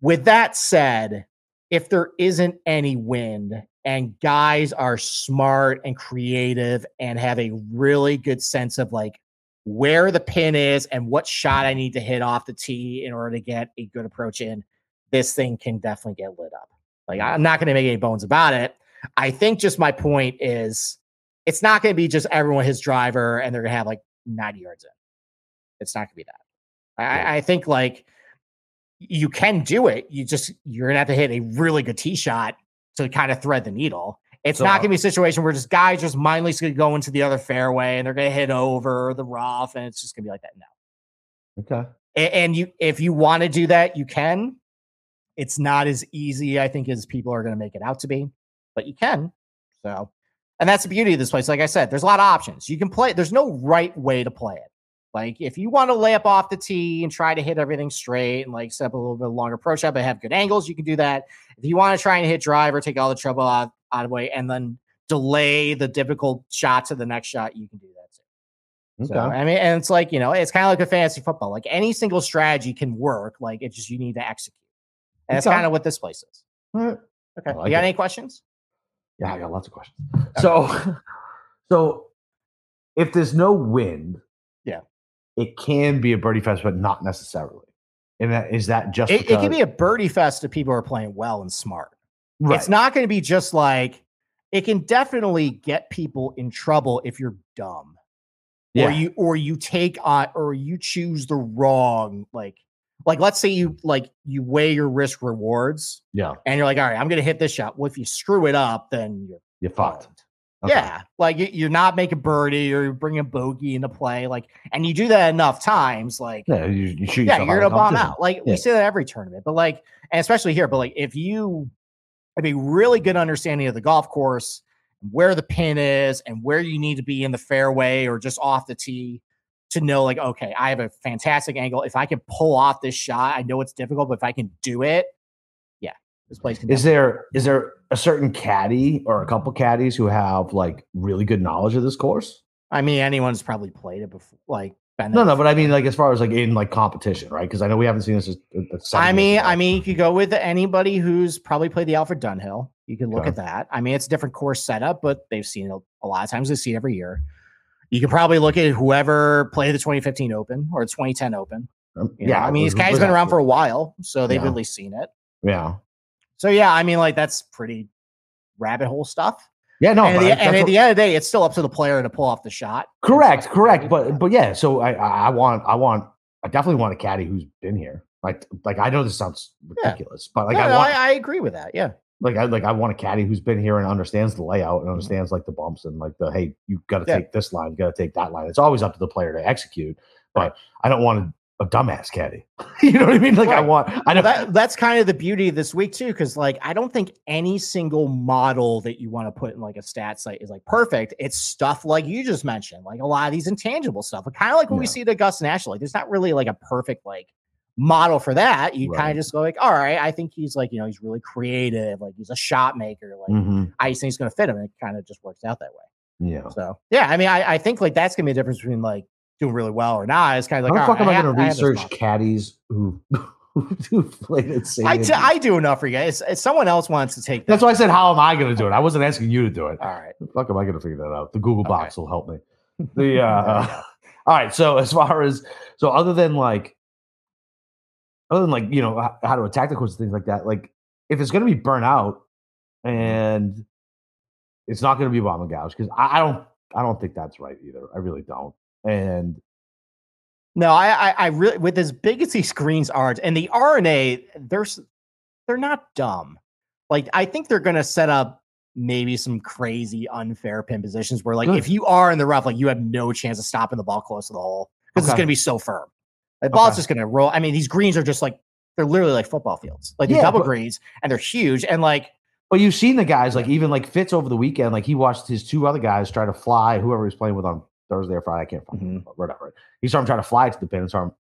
With that said, if there isn't any wind and guys are smart and creative and have a really good sense of like where the pin is and what shot I need to hit off the tee in order to get a good approach in, this thing can definitely get lit up. Like I'm not going to make any bones about it. I think just my point is it's not going to be just everyone his driver and they're going to have like 90 yards in. It's not going to be that. I, I think like you can do it. You just you're gonna have to hit a really good tee shot to kind of thread the needle. It's So, not gonna be a situation where just guys just mindlessly go into the other fairway and they're gonna hit over the rough, and it's just gonna be like that. No. Okay. A- And you, if you want to do that, you can. It's not as easy, I think, as people are going to make it out to be, but you can. So, and that's the beauty of this place. Like I said, there's a lot of options. You can play. There's no right way to play it. Like if you want to lay up off the tee and try to hit everything straight and like set up a little bit longer approach shot, but have good angles, you can do that. If you want to try and hit driver, take all the trouble out, out of the way, and then delay the difficult shot to the next shot, you can do that too. Okay. So I mean, and it's like you know, it's kind of like a fantasy football. Like any single strategy can work. Like it's just you need to execute. And that's Okay. kind of what this place is. All right. Okay, like you got it. any questions? Yeah, I got lots of questions. So, [LAUGHS] so if there's no wind, Yeah. It can be a birdie fest, but not necessarily. And that is that just It, it can be a birdie fest if people are playing well and smart. right. It's not going to be just like it can definitely get people in trouble if you're dumb. yeah. or you or you take on or you choose the wrong like like let's say you like you weigh your risk rewards yeah, and you're like all right i'm gonna hit this shot well if you screw it up then you're you're fucked. Okay. yeah like you- you're not making birdie or you're bringing bogey into play like and you do that enough times like Yeah, you, you shoot yeah you're gonna bomb out like Yeah. we say that every tournament but like and especially here but like if you have a really good understanding of the golf course where the pin is and where you need to be in the fairway or just off the tee to know like okay i have a fantastic angle if i can pull off this shot i know it's difficult but if i can do it this place can Is there is there a certain caddy or a couple caddies who have like really good knowledge of this course? i mean anyone's probably played it before like been No, no, but I mean like as far as like in like competition, right? Because I know we haven't seen this. As, as I mean, I mean, you could go with anybody who's probably played the Alfred Dunhill. You could look Okay. at that. I mean, it's a different course setup, but they've seen it a lot of times. They see it every year. You could probably look at whoever played the 2015 Open or the 2010 Open. Um, You know, I mean, these guys been around for a while, so they've Yeah. at least seen it. yeah, So yeah, I mean, like that's pretty rabbit hole stuff. yeah. No, and at the, I- and that's at what- the end of the day, it's still up to the player to pull off the shot. correct, correct. But but yeah, so I I want I want I definitely want a caddy who's been here. Like like I know this sounds Yeah. ridiculous, but like Yeah, I no, want I, I agree with that. Yeah. like I like I want a caddy who's been here and understands the layout and understands like the bumps and like the hey, you got to Mm-hmm. Yeah. take this line, you got to take that line. It's always up to the player to execute, but I don't want a, a dumbass caddy. [LAUGHS] you know what I mean? Like I want I don't that that's kind of the beauty of this week too, because like I don't think any single model that you want to put in like a stat site is like perfect. It's stuff like you just mentioned, like a lot of these intangible stuff, kind of like when we see the Augusta National. Like there's not really like a perfect like model for that. You kind of just go like, all right, I think he's like you know he's really creative, like he's a shot maker, like Mhm. I just think he's gonna fit him, and it kind of just works out that way. yeah. So yeah, I mean, I, I think like that's gonna be a difference between like doing really well or not. It's kind of like How the fuck am right, I, going to research caddies who [LAUGHS] who played at St. I, t-? I do enough for you guys. If someone else wants to take that, That's why I said, how am I going to do it? I wasn't asking you to do it. all right. The fuck am I going to figure that out? The Google Okay. box will help me. [LAUGHS] The uh, [LAUGHS] all right. So as far as so other than like other than like you know how to attack the course and things like that, like if it's going to be burnt out and it's not going to be bomb and gouge because I, I don't I don't think that's right either. I really don't. And No, I, I, I really with as big as these screens are, and the R&A, they're they're not dumb. Like I think they're gonna set up maybe some crazy unfair pin positions where, like, Good. if you are in the rough, like you have no chance of stopping the ball close to the hole because it's gonna be so firm. The ball's Okay. just gonna roll. I mean, these greens are just like they're literally like football fields, like the double but- greens, and they're huge. And like, But you've seen the guys like even like Fitz over the weekend, like he watched his two other guys try to fly, whoever he was playing with on Thursday or Friday, I can't find Mhm. but whatever. He saw him try to fly to the pin and saw him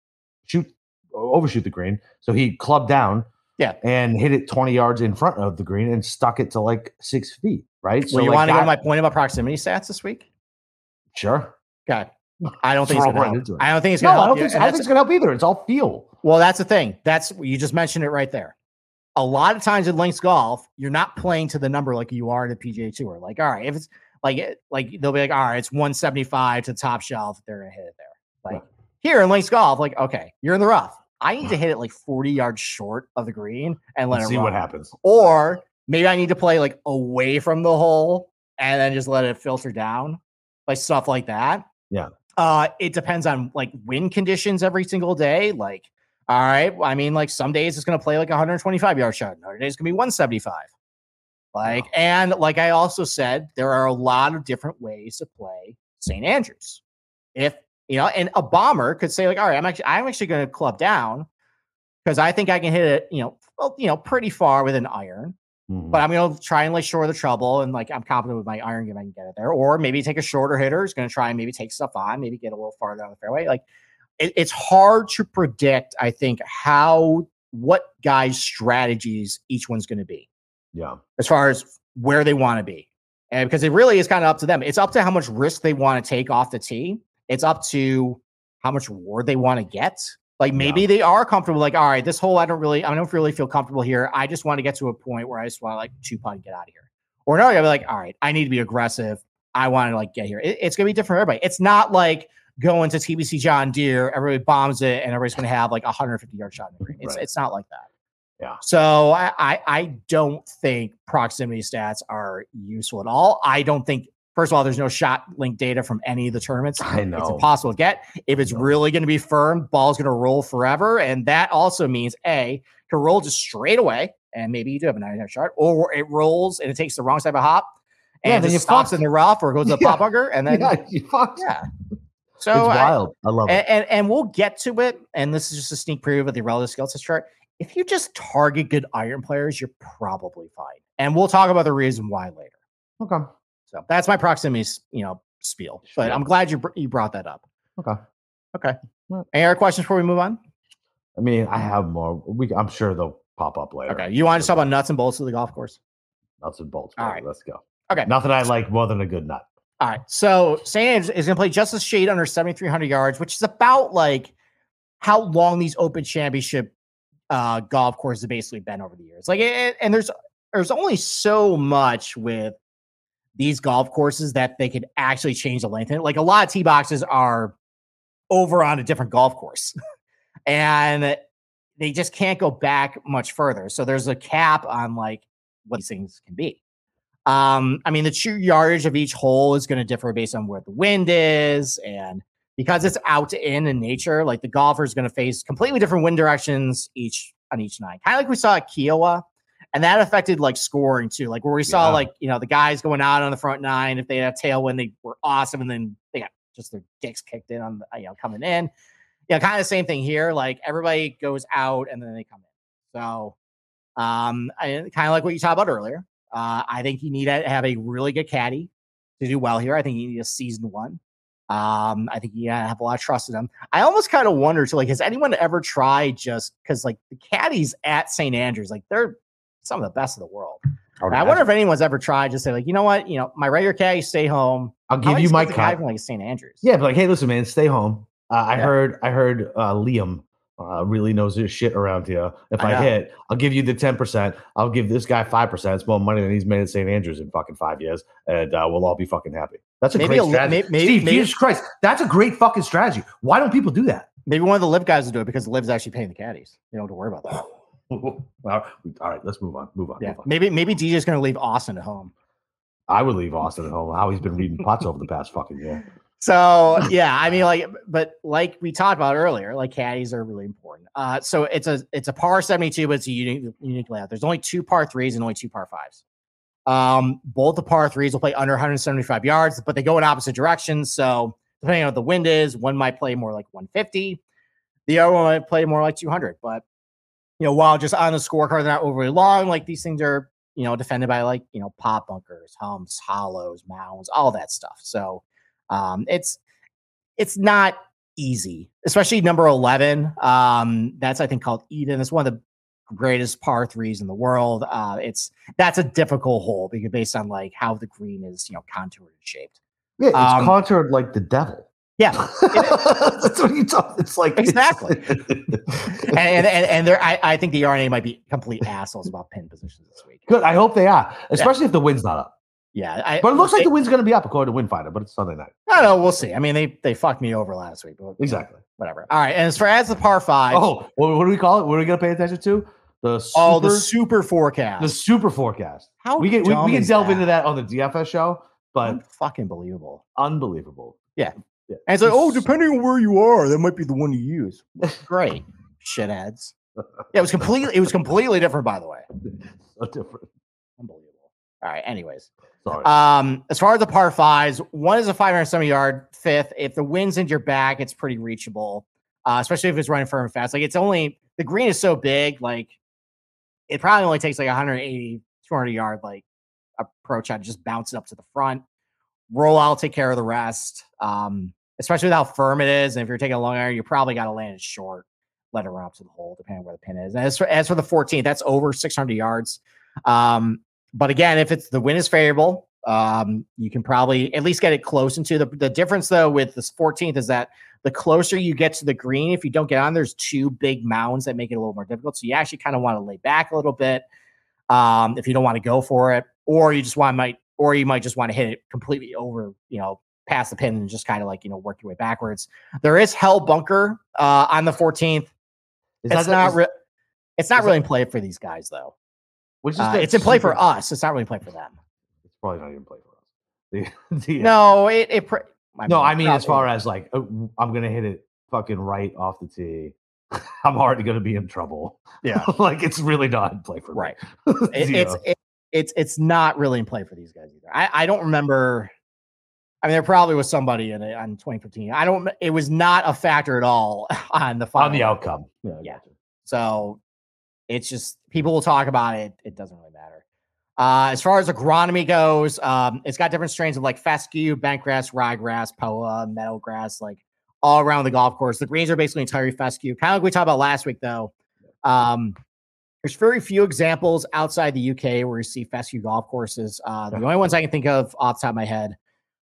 shoot overshoot the green. So he clubbed down, Yeah. and hit it 20 yards in front of the green and stuck it to like six feet, right? well, you like want to go to my point about proximity stats this week? sure. God, I don't think it's gonna help. I don't think it's No, gonna I help. don't think, I don't think it's gonna help either. It's all feel. Well, that's the thing. That's you just mentioned it right there. A lot of times in links golf, you're not playing to the number like you are in a PGA Tour. Like, all right, if it's like it- like they'll be like, all right, it's 175 to top shelf, they're gonna hit it there. Like here in links golf, like okay, you're in the rough. I need to [LAUGHS] hit it like 40 yards short of the green and let Let's it see run. what happens. Or maybe I need to play like away from the hole and then just let it filter down, like stuff like that. Yeah. Uh, it depends on like wind conditions every single day. Like, all right, I mean, like some days it's going to play like 125 yard shot, other days it's going to be 175. Like, Wow. and like I also said, there are a lot of different ways to play St. Andrews. If you know, and a bomber could say like, all right, I'm actually I'm actually going to club down because I think I can hit it, you know, well, you know, pretty far with an iron Mhm. but I'm going to try and like shore the trouble. And like, I'm confident with my iron game, I can get it there. Or maybe take a shorter hitter, is going to try and maybe take stuff on, maybe get a little farther down the fairway. Like, it, it's hard to predict, I think, how, what guys' strategies each one's going to be yeah. as far as where they want to be. And because it really is kind of up to them. It's up to how much risk they want to take off the tee. It's up to how much reward they want to get. Like maybe Yeah. they are comfortable, like, all right, this hole, I don't really, I don't really feel comfortable here. I just want to get to a point where I just want to like two putt and get out of here. Or no, you'll be like, all right, I need to be aggressive. I want to like get here. It- it's gonna be different for everybody. It's not like going to TPC John Deere, everybody bombs it, and everybody's gonna have like a 150 yard shot in the green. It's Right. it's not like that. Yeah. So I, I I don't think proximity stats are useful at all. I don't think first of all, there's no shot link data from any of the tournaments. I know. It's impossible to get. If it's really going to be firm, ball's going to roll forever. And that also means A, to roll just straight away. And maybe you do have a 99 shot, or it rolls and it takes the wrong side of a hop and Yeah, then it stops in the rough or goes [LAUGHS] to the Yeah. pot bunker. And then, yeah. you fucked. Yeah. So it's I- wild. I, love it. and, and and we'll get to it. And this is just a sneak preview of the relative skill test chart. If you just target good iron players, you're probably fine. And we'll talk about the reason why later. okay. So that's my proximity, you know, spiel. But Spiel. I'm glad you br- you brought that up. Okay. Okay. Well- Any other questions before we move on? I mean, I have more. We, I'm sure they'll pop up later. Okay. You want to talk about nuts and bolts of the golf course? nuts and bolts. All baby. Let's go. Okay. Nothing I like more than a good nut. All right. So St. Andrews is going to play just a shade under 7,300 yards, which is about like how long these Open Championship uh, golf courses have basically been over the years. Like, it, and there's there's only so much with these golf courses that they could actually change the length. And like a lot of tee boxes are over on a different golf course, [LAUGHS] and they just can't go back much further. So there's a cap on like what these things can be. Um, I mean, the true yardage of each hole is going to differ based on where the wind is, and because it's out to in in nature, like the golfer is going to face completely different wind directions each on each nine. Kind of like we saw at Kiawah, and that affected like scoring too. Like where we saw Yeah. like you know the guys going out on the front nine, if they had a tailwind, they were awesome, and then they got just their dicks kicked in on the, you know coming in. Yeah, kind of the same thing here. Like everybody goes out and then they come in. So, um, kind of like what you talked about earlier. Uh, I think you need to have a really good caddy to do well here. I think you need a seasoned one. Um, I think you gotta have a lot of trust in them. I almost kind of wonder too, like, has anyone ever tried just because like the caddies at St. Andrews, like they're some of the best in the world. I wonder if anyone's ever tried to say, like, you know what, you know, my regular caddy, stay home. I'll give you my guy from like St. Andrews. Yeah, but like, hey, listen, man, stay home. Uh, I Yeah. heard, I heard uh, Liam uh, really knows his shit around here. If I I, hit, I'll give you the ten percent. I'll give this guy five percent. It's more money than he's made at St. Andrews in fucking five years, and uh, we'll all be fucking happy. That's a Maybe great a strategy. may- may- Steve, maybe- Jesus Christ, that's a great fucking strategy. Why don't people do that? Maybe one of the LIV guys will do it because LIV's actually paying the caddies. You don't have to worry about that. [LAUGHS] all right, let's move on. Move on. Yeah. move on. Maybe maybe DJ's gonna leave Austin at home. I would leave Austin at home. How he's been reading pots over the past fucking year. So yeah, I mean, like, but like we talked about earlier, like caddies are really important. Uh, so it's a it's a par seventy two, but it's a unique unique layout. There's only two par threes and only two par fives. Um, both the par threes will play under 175 yards, but they go in opposite directions. So depending on what the wind is, one might play more like 150, the other one might play more like 200. But you know, while just on the scorecard, they're not overly long. Like these things are, you know, defended by like you know pot bunkers, humps, hollows, mounds, all that stuff. So um, it's it's not easy, especially number 11. Um, that's I think called Eden. It's one of the greatest par threes in the world. Uh, it's that's a difficult hole because based on like how the green is, you know, contoured and shaped. Yeah, it's Um, contoured like the devil. Yeah, [LAUGHS] That's what you talk. It's like Exactly. [LAUGHS] and and, and, and there, I, I think the R&A might be complete assholes about pin positions this week. Good. I hope they are, especially if the wind's not up. Yeah, I, But it looks like the wind's going to be up according to Windfinder, but it's Sunday night. I don't know. We'll see. I mean, they they fucked me over last week, Exactly. whatever. All right, and as far as the par five, Oh, what, what do we call it? What are we going to pay attention to? The super, oh, the super forecast. the super forecast. How We can we, we can delve into that on the DFS show, but fucking believable. unbelievable. Yeah. And it's like, oh, depending on where you are, that might be the one you use. Great, shitheads. [LAUGHS] Yeah, it was completely. It was completely different, by the way. [LAUGHS] so different. Unbelievable. All right. Anyways, Sorry. um, as far as the par fives, one is a 570 yard fifth. If the wind's in your back, it's pretty reachable, uh, especially if it's running firm and fast. Like it's only the green is so big, like it probably only takes like 180, 200 yard like approach to just bounce it up to the front. Roll out, take care of the rest. Um, especially with how firm it is, and if you're taking a long iron, you probably got to land it short, let it run up to the hole, depending on where the pin is. And as for as for the 14th, that's over 600 yards. Um, but again, if it's the wind is favorable, um, you can probably at least get it close into the the difference though with this 14th is that the closer you get to the green, if you don't get on, there's two big mounds that make it a little more difficult. So you actually kind of want to lay back a little bit um, if you don't want to go for it, or you just want might, or you might just want to hit it completely over, you know, past the pin and just kind of like you know work your way backwards. There is hell bunker uh, on the 14th. Is It's not re- it's not really in play for these guys though. Which is Uh, it's in play for us. It's not really in play for them. It's probably not even play for us. [LAUGHS] The- the- No, it it. Pre- no, I mean as far as like uh, I'm gonna hit it fucking right off the tee. [LAUGHS] I'm already gonna be in trouble. yeah, [LAUGHS] like it's really not in play for me. right. It, it's it, it's it's not really in play for these guys either. I I don't remember. I mean, there probably was somebody in it on 2015. I don't. It was not a factor at all on the final. on the outcome. Yeah, Yeah. So it's just people will talk about it. It doesn't really matter. Uh, as far as agronomy goes, um, it's got different strains of like fescue, bentgrass, ryegrass, poa, meadowgrass, like all around the golf course. The greens are basically entirely fescue. Kind of like we talked about last week, though. Um, there's very few examples outside the UK where you see fescue golf courses. Uh, the only ones I can think of off the top of my head,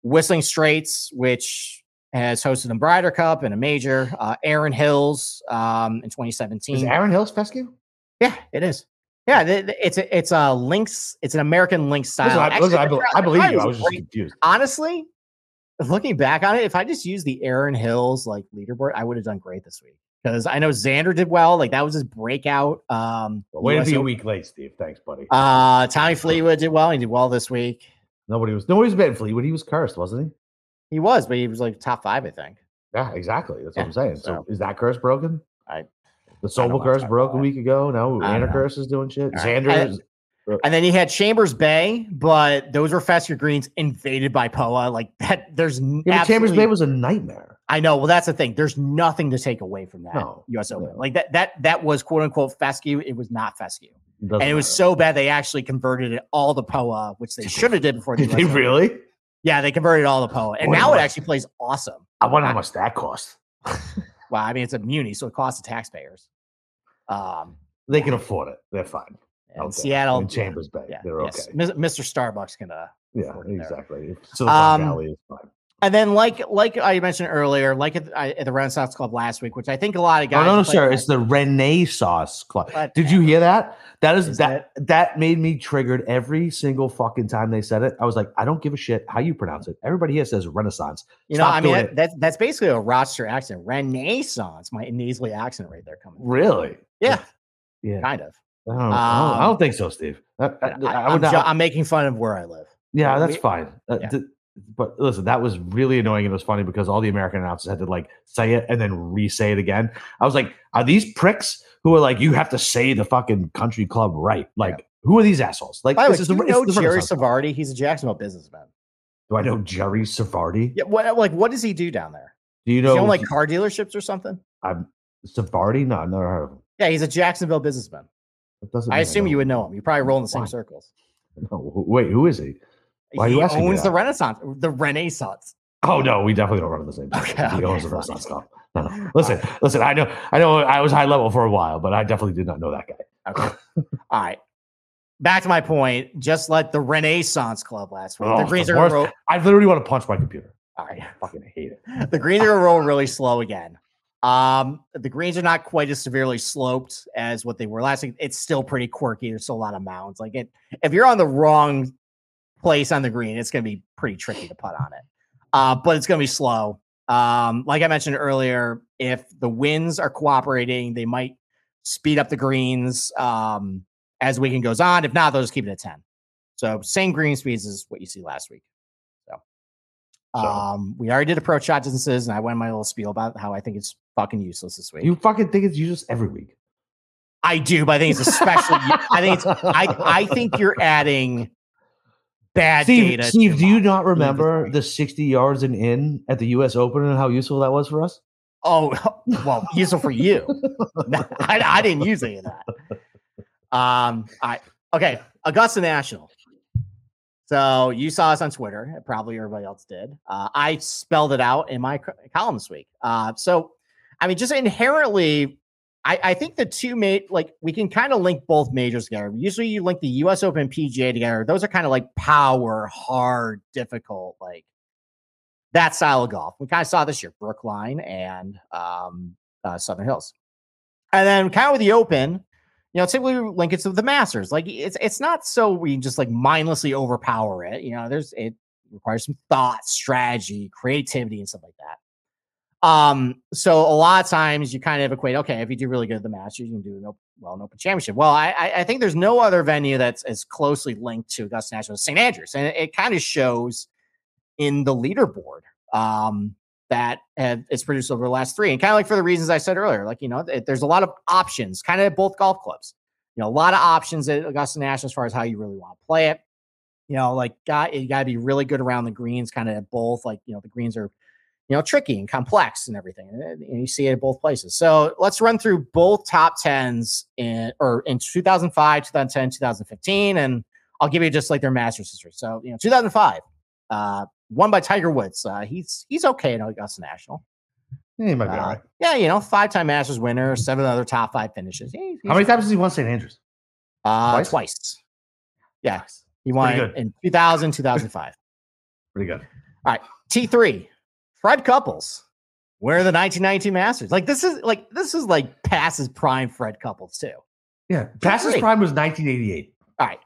Whistling Straits, which has hosted a Ryder Cup and a major. Uh, Erin Hills um, in 2017. Is Erin Hills fescue? Yeah, it is. Yeah, it's a it's a links. It's an American links style. Listen, I, Actually, listen, I, the I believe you. I was just great. confused. honestly. Looking back on it, if I just used the Erin Hills like leaderboard, I would have done great this week because I know Xander did well. Like that was his breakout. Um, way to be a week late, Steve. Thanks, buddy. Uh, Tommy Fleetwood did well. He did well this week. nobody was nobody was betting Fleetwood. He was cursed, wasn't he? He was, but he was like top five, I think. Yeah, exactly. That's Yeah, what I'm saying. So, so- is that curse broken? I- the Sobel curse broke a about week ago. No, I Anna know. curse is doing shit. All. Xander is uh, And then he had Chambers Bay, but those were fescue greens invaded by Poa. Like that, there's yeah, Chambers Bay was a nightmare. I know. Well, that's the thing. There's nothing to take away from that No, U.S. Open. no. Like that. That that was quote unquote fescue. It was not fescue, doesn't and it was so bad they actually converted it all to POA, which they should have did before the [LAUGHS] Did they really? Yeah, they converted all to POA, and now it actually plays awesome. I wonder how much that cost. [LAUGHS] Well, I mean, it's a muni, so it costs the taxpayers. Um, They can afford it. They're fine. and Seattle, in Chambers Bay. yeah, They're yes, okay. Mr. Starbucks can uh, Yeah, afford it there. exactly. Silicon Um, Valley is fine. And then, like like I mentioned earlier, like at, I- at the Renaissance Club last week, which I think a lot of guys. no, no, sir. It's the Renaissance Club. But- Did you hear that? That is Is that that made me triggered every single fucking time they said it. I was like, I don't give a shit how you pronounce it. Everybody here says Renaissance. You know, I mean, that, that's that's basically a Rochester accent. Renaissance, my nasally accent right there coming. Really? Yeah, Yeah. kind of. I don't, I don't, I Um, don't think so, Steve. I, am not. I'm making fun of where I live. yeah, we- that's fine. Uh, yeah. th- but listen, that was really annoying and it was funny because all the American announcers had to like say it and then re-say it again. I was like, are these pricks who are like, you have to say the fucking country club right? Like, who are these assholes? Like, By the way, is the, know the Jerry Savardi? He's a Jacksonville businessman. Do I know Jerry Savardi? Yeah, what like what does he do down there? Do you Does know he own like car dealerships or something? I'm Savardi? No, I've never heard of him. Yeah, he's a Jacksonville businessman. I assume you would know him. You probably roll in the same Why? circles. No, wait, who is he? Why he you asking me owns the? Renaissance, the Renaissance. Oh no, we definitely don't run in the same. Okay, Okay, he owns the Renaissance. Club. No, no. Listen, listen. I know, I know. I was high level for a while, but I definitely did not know that guy. Okay. All right. Back to my point. Just like the Renaissance Club last week. Oh, the Greens are roll. I literally want to punch my computer. All right. I fucking hate it. [LAUGHS] The Greens are roll really slow again. Um, the greens are not quite as severely sloped as what they were last week. It's still pretty quirky. There's still a lot of mounds. Like it, if you're on the wrong place on the green, it's gonna be pretty tricky to putt on it. Uh, but it's gonna be slow. Um, like I mentioned earlier, if the winds are cooperating, they might speed up the greens um, as the weekend goes on. If not, they'll just keep it at 10. So same green speeds as what you see last week. So So. Um, we already did approach shot distances, and I went my little spiel about how I think it's fucking useless this week. You fucking think it's useless every week. I do, but I think it's especially. I think it's. I I think you're adding bad Steve. Steve, do you not remember the 60 yards and in at the U.S. Open and how useful that was for us? Oh, [LAUGHS] well, useful for you. [LAUGHS] I, I didn't use any of that. Um, I okay, Augusta National. So you saw us on Twitter. Probably everybody else did. Uh, I spelled it out in my column this week. Uh, so, I mean, just inherently, I, I think the two mate like we can kind of link both majors together. Usually, you link the U.S. Open PGA together. Those are kind of like power, hard, difficult, like that style of golf. We kind of saw this year, Brookline and um, uh, Southern Hills, and then kind of with the Open you know, typically link it to the Masters. Like it's it's not so we just like mindlessly overpower it. You know, there's it requires some thought, strategy, creativity, and stuff like that. Um, so a lot of times you kind of equate, okay, if you do really good at the Masters, you can do an open, well an Open Championship. Well, I I think there's no other venue that's as closely linked to Augusta National as St. Andrews, and it, it kind of shows in the leaderboard. Um, that have, it's produced over the last three. And kind of like for the reasons I said earlier, like, you know, it, there's a lot of options kind of at both golf clubs. You know, a lot of options at Augusta National as far as how you really want to play it. You know, like, got you got to be really good around the greens, kind of at both. Like, you know, the greens are, you know, tricky and complex and everything. And, and you see it at both places. So let's run through both top tens in or in 2005, 2010, 2015. And I'll give you just like their Masters history. So, you know, 2005, uh, won by Tiger Woods. Uh, he's he's okay at Augusta National. He might be uh, all right. Yeah, you know, five time Masters winner, seven other top five finishes. He, How many times has he won St. Andrews? Uh, twice. twice. Yeah, he won in 2000, 2005. [LAUGHS] Pretty good. All right, T3, Fred Couples. Where are the 1992 Masters? Like this is like this is like passes prime Fred Couples too. Yeah, passes prime was 1988. All right,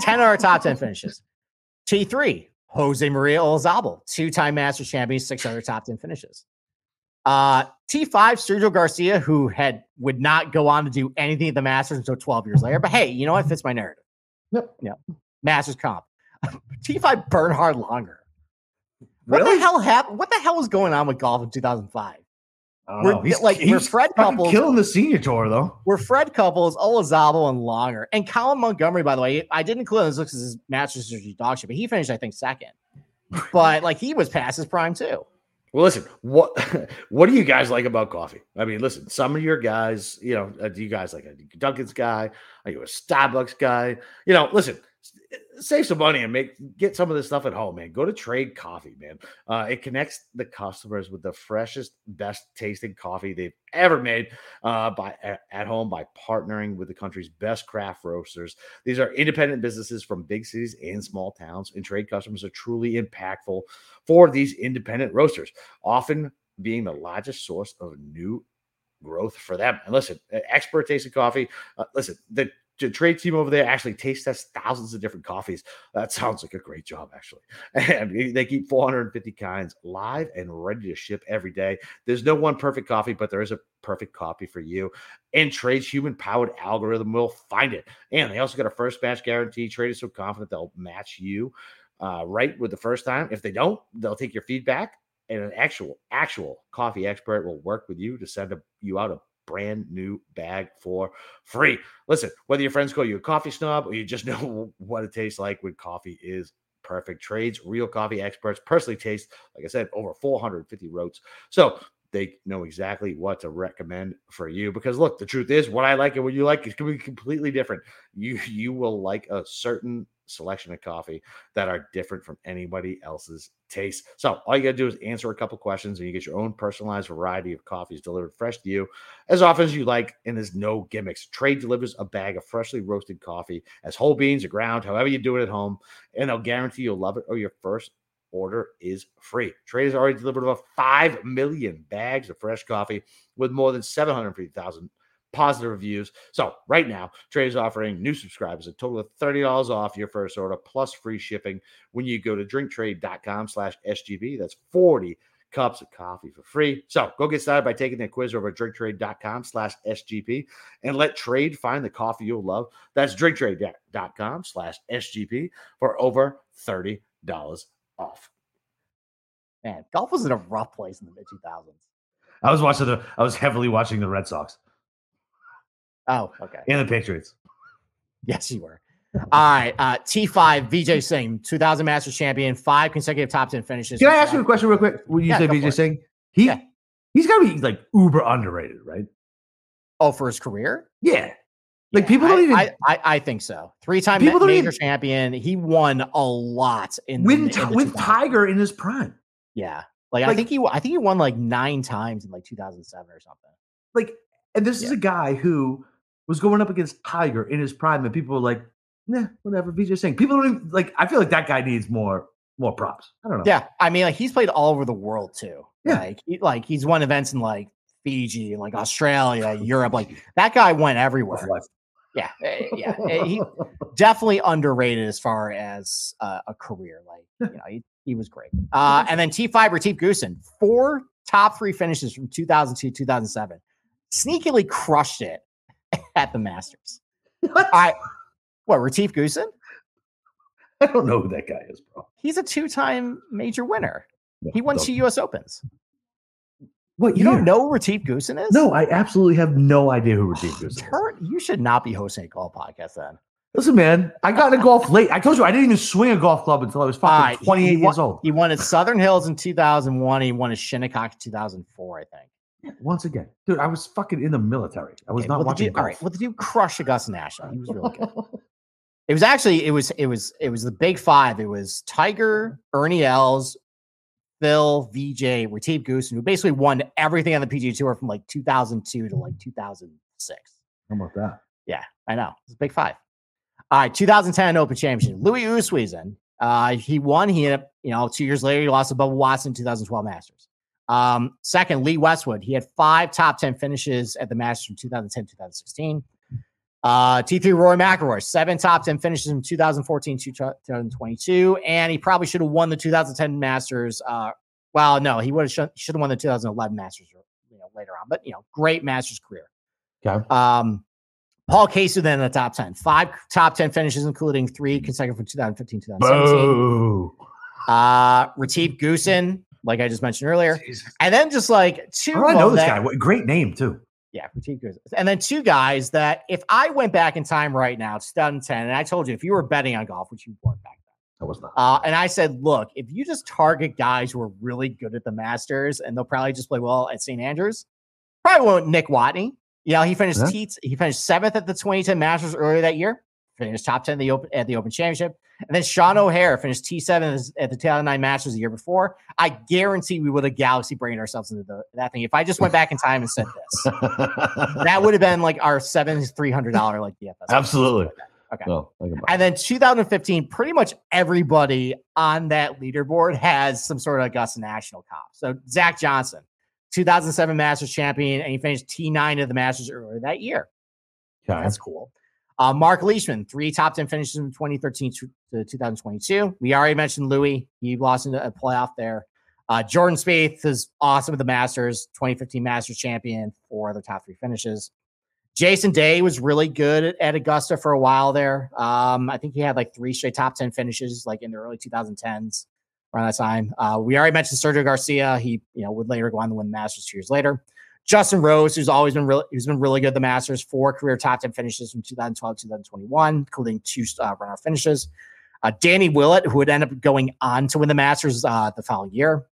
10 of our top 10 finishes. T3, Jose Maria Olazabal, two-time Masters champion, six other top 10 finishes. Uh, T5, Sergio Garcia, who had would not go on to do anything at the Masters until 12 years later. But hey, you know what fits my narrative? Yep. Yeah. Masters comp. [LAUGHS] T5 Bernhard Langer. What really? the hell happened? What the hell was going on with golf in 2005? We're he's, like he's we're Fred Couples killing the senior tour though. We're Fred Couples, Olazabal, and Langer, and Colin Montgomerie. By the way, I didn't include this looks as his Masters dog shit, but he finished I think second. but like he was past his prime too. Well, listen, what [LAUGHS] what do you guys like about coffee? I mean, listen, some of your guys, you know, uh, do you guys like a Dunkin's guy? Are you a Starbucks guy? You know, listen, save some money and make get some of this stuff at home, man. Go to Trade Coffee, man. Uh, it connects the customers with the freshest, best tasting coffee they've ever made uh, by at home by partnering with the country's best craft roasters. These are independent businesses from big cities and small towns, and trade customers are truly impactful for these independent roasters, often being the largest source of new growth for them. And listen, expert tasting coffee. Uh, listen, the the trade team over there actually taste test thousands of different coffees. That sounds like a great job, actually. [LAUGHS] And they keep 450 kinds live and ready to ship every day. There's no one perfect coffee, but there is a perfect coffee for you. And Trade's human powered algorithm will find it. And they also got a first batch guarantee. Trade is so confident they'll match you uh, right with the first time. If they don't, they'll take your feedback and an actual actual coffee expert will work with you to send a, you out a brand new bag for free. Listen, whether your friends call you a coffee snob or you just [LAUGHS] know what it tastes like when coffee is perfect trades, real coffee experts personally taste, like I said, over 450 roasts. So they know exactly what to recommend for you because look the truth is what i like and what you like is going to be completely different you you will like a certain selection of coffee that are different from anybody else's taste. So all you got to do is answer a couple questions and you get your own personalized variety of coffees delivered fresh to you as often as you like. And there's no gimmicks. Trade delivers a bag of freshly roasted coffee as whole beans or ground, however you do it at home, and they'll guarantee you'll love it or your first order is free. Trade has already delivered over 5 million bags of fresh coffee with more than 750,000 positive reviews. So right now, Trade is offering new subscribers a total of $30 off your first order plus free shipping when you go to drinktrade.com slash SGP. That's 40 cups of coffee for free. So go get started by taking the quiz over at drinktrade.com slash SGP and let trade find the coffee you'll love. That's drinktrade.com slash SGP for over $30 off. Man, golf was in a rough place in the mid 2000s. I was watching the. I was heavily watching the Red Sox Oh, okay. and the Patriots. Yes, you were. All right. Uh, T5, Vijay Singh, 2000 Masters champion, five consecutive top 10 finishes. Can I ask you a question real quick? When you Yeah, say go for BJ it. Singh, he Yeah. he's got to be like uber underrated, right? Oh, for his career? Yeah, like Yeah, people don't even I, I, I think so. Three time People don't major even- champion. He won a lot in the- in the with Tiger in his prime. Yeah. Like, I think he I think he won like nine times in like 2007 or something. Like, and this is a guy who was going up against Tiger in his prime, and people were like, "Nah, whatever." BJ Singh. People don't even like. I feel like that guy needs more more props. I don't know. Yeah. I mean, like he's played all over the world too. Yeah. Like he, like he's won events in like Fiji like Australia, [LAUGHS] Europe. Like that guy went everywhere. Yeah. eh, Yeah. eh, He [LAUGHS] definitely underrated as far as uh, a career. Like, [LAUGHS] you know, he, he was great. Uh, and then T5 Retief Goosen, four top three finishes from 2002 2007. Sneakily crushed it [LAUGHS] at the Masters. What? I what Retief Goosen? I don't know who that guy is, bro. He's a two-time major winner. He won two U.S. Opens. What You year? don't know who Retief Goosen is? No, I absolutely have no idea who Redeemed oh, is. Turn, you should not be hosting a golf podcast then. Listen, man, I got into golf late. I told you I didn't even swing a golf club until I was fucking he- 28 he years won- old. He won at Southern Hills in 2001. He won at Shinnecock in 2004, I think. Once again, dude, I was fucking in the military. I was Okay, not well, watching dude- golf. All right, well, the dude crushed Augusta National. He was really good. [LAUGHS] It was actually it was it was it was the big five. It was Tiger, Ernie Els, Phil, VJ, Retief Goosen, who basically won everything on the PGA Tour from like 2002 to like 2006. How about that? Yeah, I know. It's a big five. All right, 2010 Open Championship. Louis Oosthuizen. Uh, he won. He ended up, you know, two years later, he lost to Bubba Watson in 2012 Masters. Um, second, Lee Westwood. He had five top 10 finishes at the Masters from 2010 2016. Uh, T3 Rory McIlroy, seven top 10 finishes in 2014 2022. And he probably should have won the 2010 Masters. Uh, well, no, he would have should have won the 2011 Masters you know, later on. But, you know, great Masters career. Okay. Um, Paul Casey then in the top 10. Five top 10 finishes, including three consecutive from 2015, 2017. Boo. Uh, Retief Goosen, like I just mentioned earlier. And then just like two. I know of this guy. What great name too. Yeah, Goosen. And then two guys that if I went back in time right now, it's 2010, and I told you if you were betting on golf, which you weren't back then, I was not. uh, and I said, look, if you just target guys who are really good at the Masters and they'll probably just play well at St. Andrews, probably won't Nick Watney. You know, he finished Yeah. He finished seventh at the 2010 Masters earlier that year, finished top 10 the open at the Open Championship. And then Sean O'Hair finished T7 at the 2009 Masters the year before. I guarantee we would have galaxy brained ourselves into the, that thing. If I just went back in time and said this, [LAUGHS] that would have been like our seven $300 like DFS. Absolutely. Okay. No, I can buy And then 2015, pretty much everybody on that leaderboard has some sort of Augusta National cop. So Zach Johnson, 2007 Masters champion, and he finished T9 of the Masters earlier that year. Okay. That's cool. Uh, Mark Leishman, three top 10 finishes in 2013 to, to 2022. We already mentioned Louis. He lost in a playoff there. Uh, Jordan Spieth is awesome at the Masters, 2015 Masters champion, four other top three finishes. Jason Day was really good at, at Augusta for a while there. Um, I think he had like three straight top 10 finishes like in the early 2010s around that time. Uh, we already mentioned Sergio Garcia. He, you know, would later go on to win the Masters two years later. Justin Rose, who's always been really, who's been really good at the Masters, four career top 10 finishes from 2012 2021, including two uh, runner finishes. Uh, Danny Willett, who would end up going on to win the Masters uh, the following year.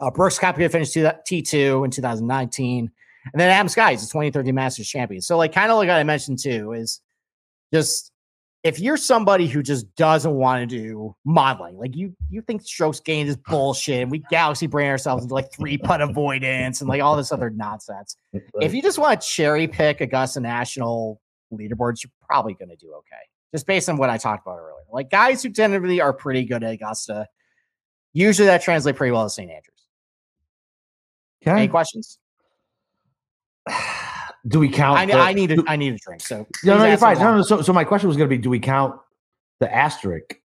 Uh, Brooks Koepka finished two- T2 in 2019. And then Adam Scott is the 2013 Masters champion. So, like, kind of like I mentioned too, is just if you're somebody who just doesn't want to do modeling, like you you think strokes gained is bullshit, and we galaxy brain ourselves into like three putt avoidance and like all this other nonsense. If you just want to cherry pick Augusta National leaderboards, you're probably going to do okay. Just based on what I talked about earlier. Like guys who generally are pretty good at Augusta, usually that translates pretty well to St. Andrews. Any questions? [SIGHS] [SIGHS] [SIGHS] Do we count? I, the- I need a, do- I need a drink. So No, no, you're fine. No, no. So, so my question was going to be: Do we count the asterisk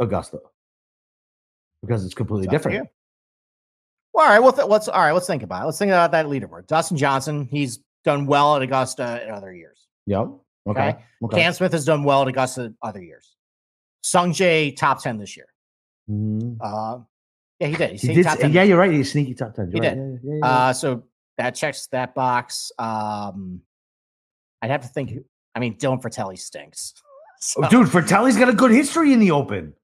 Augusta because it's completely It's different? Well, all right. Well, th- let's all right. Let's think about it. Let's think about that leaderboard. Dustin Johnson, he's done well at Augusta in other years. Yep. Okay. Okay. Cam Smith has done well at Augusta other years. Sung Jae top ten this year. Mhm. Uh, Yeah, he did. He, He he did. top 10. Yeah, you're right. He's sneaky top ten. He You're right. did. Yeah, yeah, yeah, yeah. Uh, so that checks that box. Um, I'd have to think. I mean, Dylan Frittelli stinks. [LAUGHS] So, Oh, dude, Frittelli's got a good history in the open.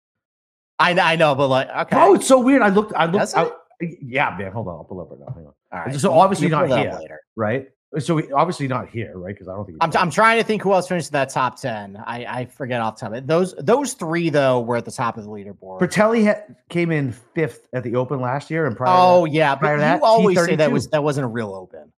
I, I know, but like, okay. Oh, it's so weird. I looked. I looked. Out. Yeah, man. Hold on. I'll pull up right now. Hang on. All right. so obviously you not pull that here. Later. Right. So obviously not here, right? Because I don't think. I'm, I'm trying to think who else finished in that top ten. I, I forget off the top. of. Those those three though were at the top of the leaderboard. Frittelli ha- came in fifth at the Open last year, and prior. oh to yeah, but prior you to that, always say that was that wasn't a real open.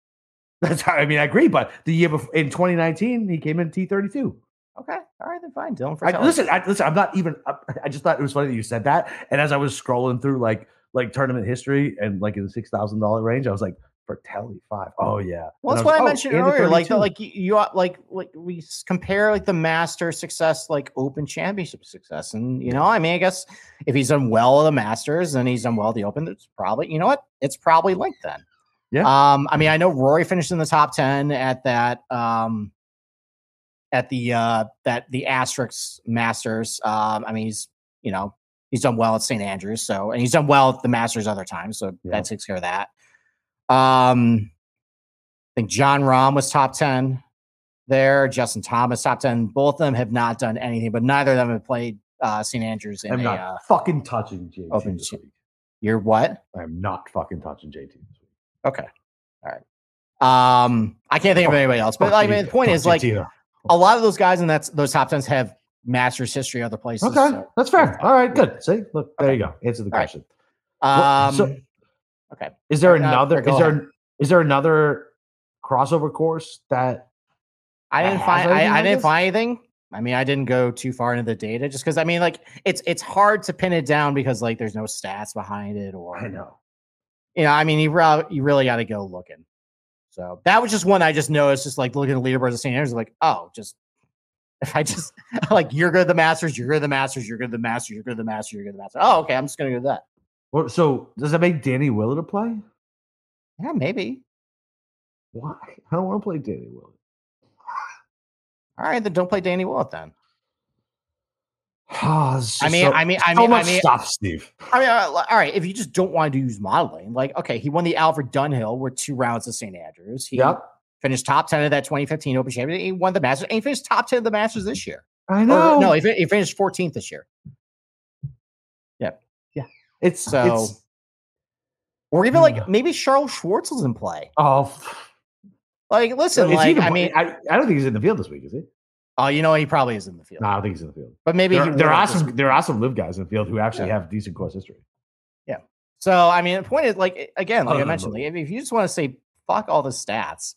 that's how. I mean, I agree. But the year before, in 2019, he came in T32. Okay, all right then, fine. Dylan I, listen, I, listen. I'm not even. I, I just thought it was funny that you said that. And as I was scrolling through like like tournament history and like in the six thousand dollar range, I was like, Frittelli five. Oh yeah. Well, that's what I oh, mentioned earlier. Like, the, like you, you like like we compare like the master success, like Open Championship success, and you know, I mean, I guess if he's done well at the Masters and he's done well at the Open, it's probably you know what, it's probably linked then. Yeah. Um, I mean, I know Rory finished in the top ten at that um at the uh that the Asterix Masters. Um, I mean, he's you know he's done well at St Andrews, so and he's done well at the Masters other times, so Yeah. that takes care of that. Um, I think Jon Rahm was top 10 there. Justin Thomas, top 10. Both of them have not done anything, but neither of them have played uh, St. Andrews in I'm a. not Uh, fucking touching JT Open this week. you're what? I'm not fucking touching JT this week. Okay. All right. Um, I can't think of anybody else, but Fuck I mean, the point is like a lot of those guys in that those top tens have Masters history other places. Okay, so- that's fair. All right, good. See, look, there you go. Answer the All right. question. Um, so- okay. Is there Uh, no, another? Is there is there another crossover course that? I didn't find I, I didn't find anything. I mean, I didn't go too far into the data just because I mean, like it's it's hard to pin it down because like there's no stats behind it or I know. you know, I mean, you, re- you really got to go looking. So that was just one I just noticed, just like looking at the leaderboards of St. Andrews, like, oh, just if I just [LAUGHS] like you're good at the Masters, you're good at the Masters, you're good at the Masters, you're good at the Masters, you're good at the Masters. Oh, okay, I'm just gonna go with that. Well, so does that make Danny Willett a play? Yeah, maybe. Why? I don't want to play Danny Willett. All right, then don't play Danny Willett then. Oh, I mean, so- I mean, I so mean, I mean, stuff, Steve. I mean, uh, all right. If you just don't want to use modeling, like, okay, he won the Alfred Dunhill with two rounds of St. Andrews. He Yep, finished top 10 of that 2015 Open Championship. He won the Masters and he finished top 10 of the Masters this year. I Or, know. no, he, he finished 14th this year. It's So, it's or even like maybe Charl Schwartzel was in play. oh. Like, listen, Is like, even I mean, I, I don't think he's in the field this week, is he? oh, you know, he probably is in the field, No, I don't think he's in the field. but maybe There, there are some there are some LIV guys in the field who actually Yeah. have decent course history. Yeah. So I mean, the point is, like again, like Other I mentioned, Louis. like, if you just want to say fuck all the stats,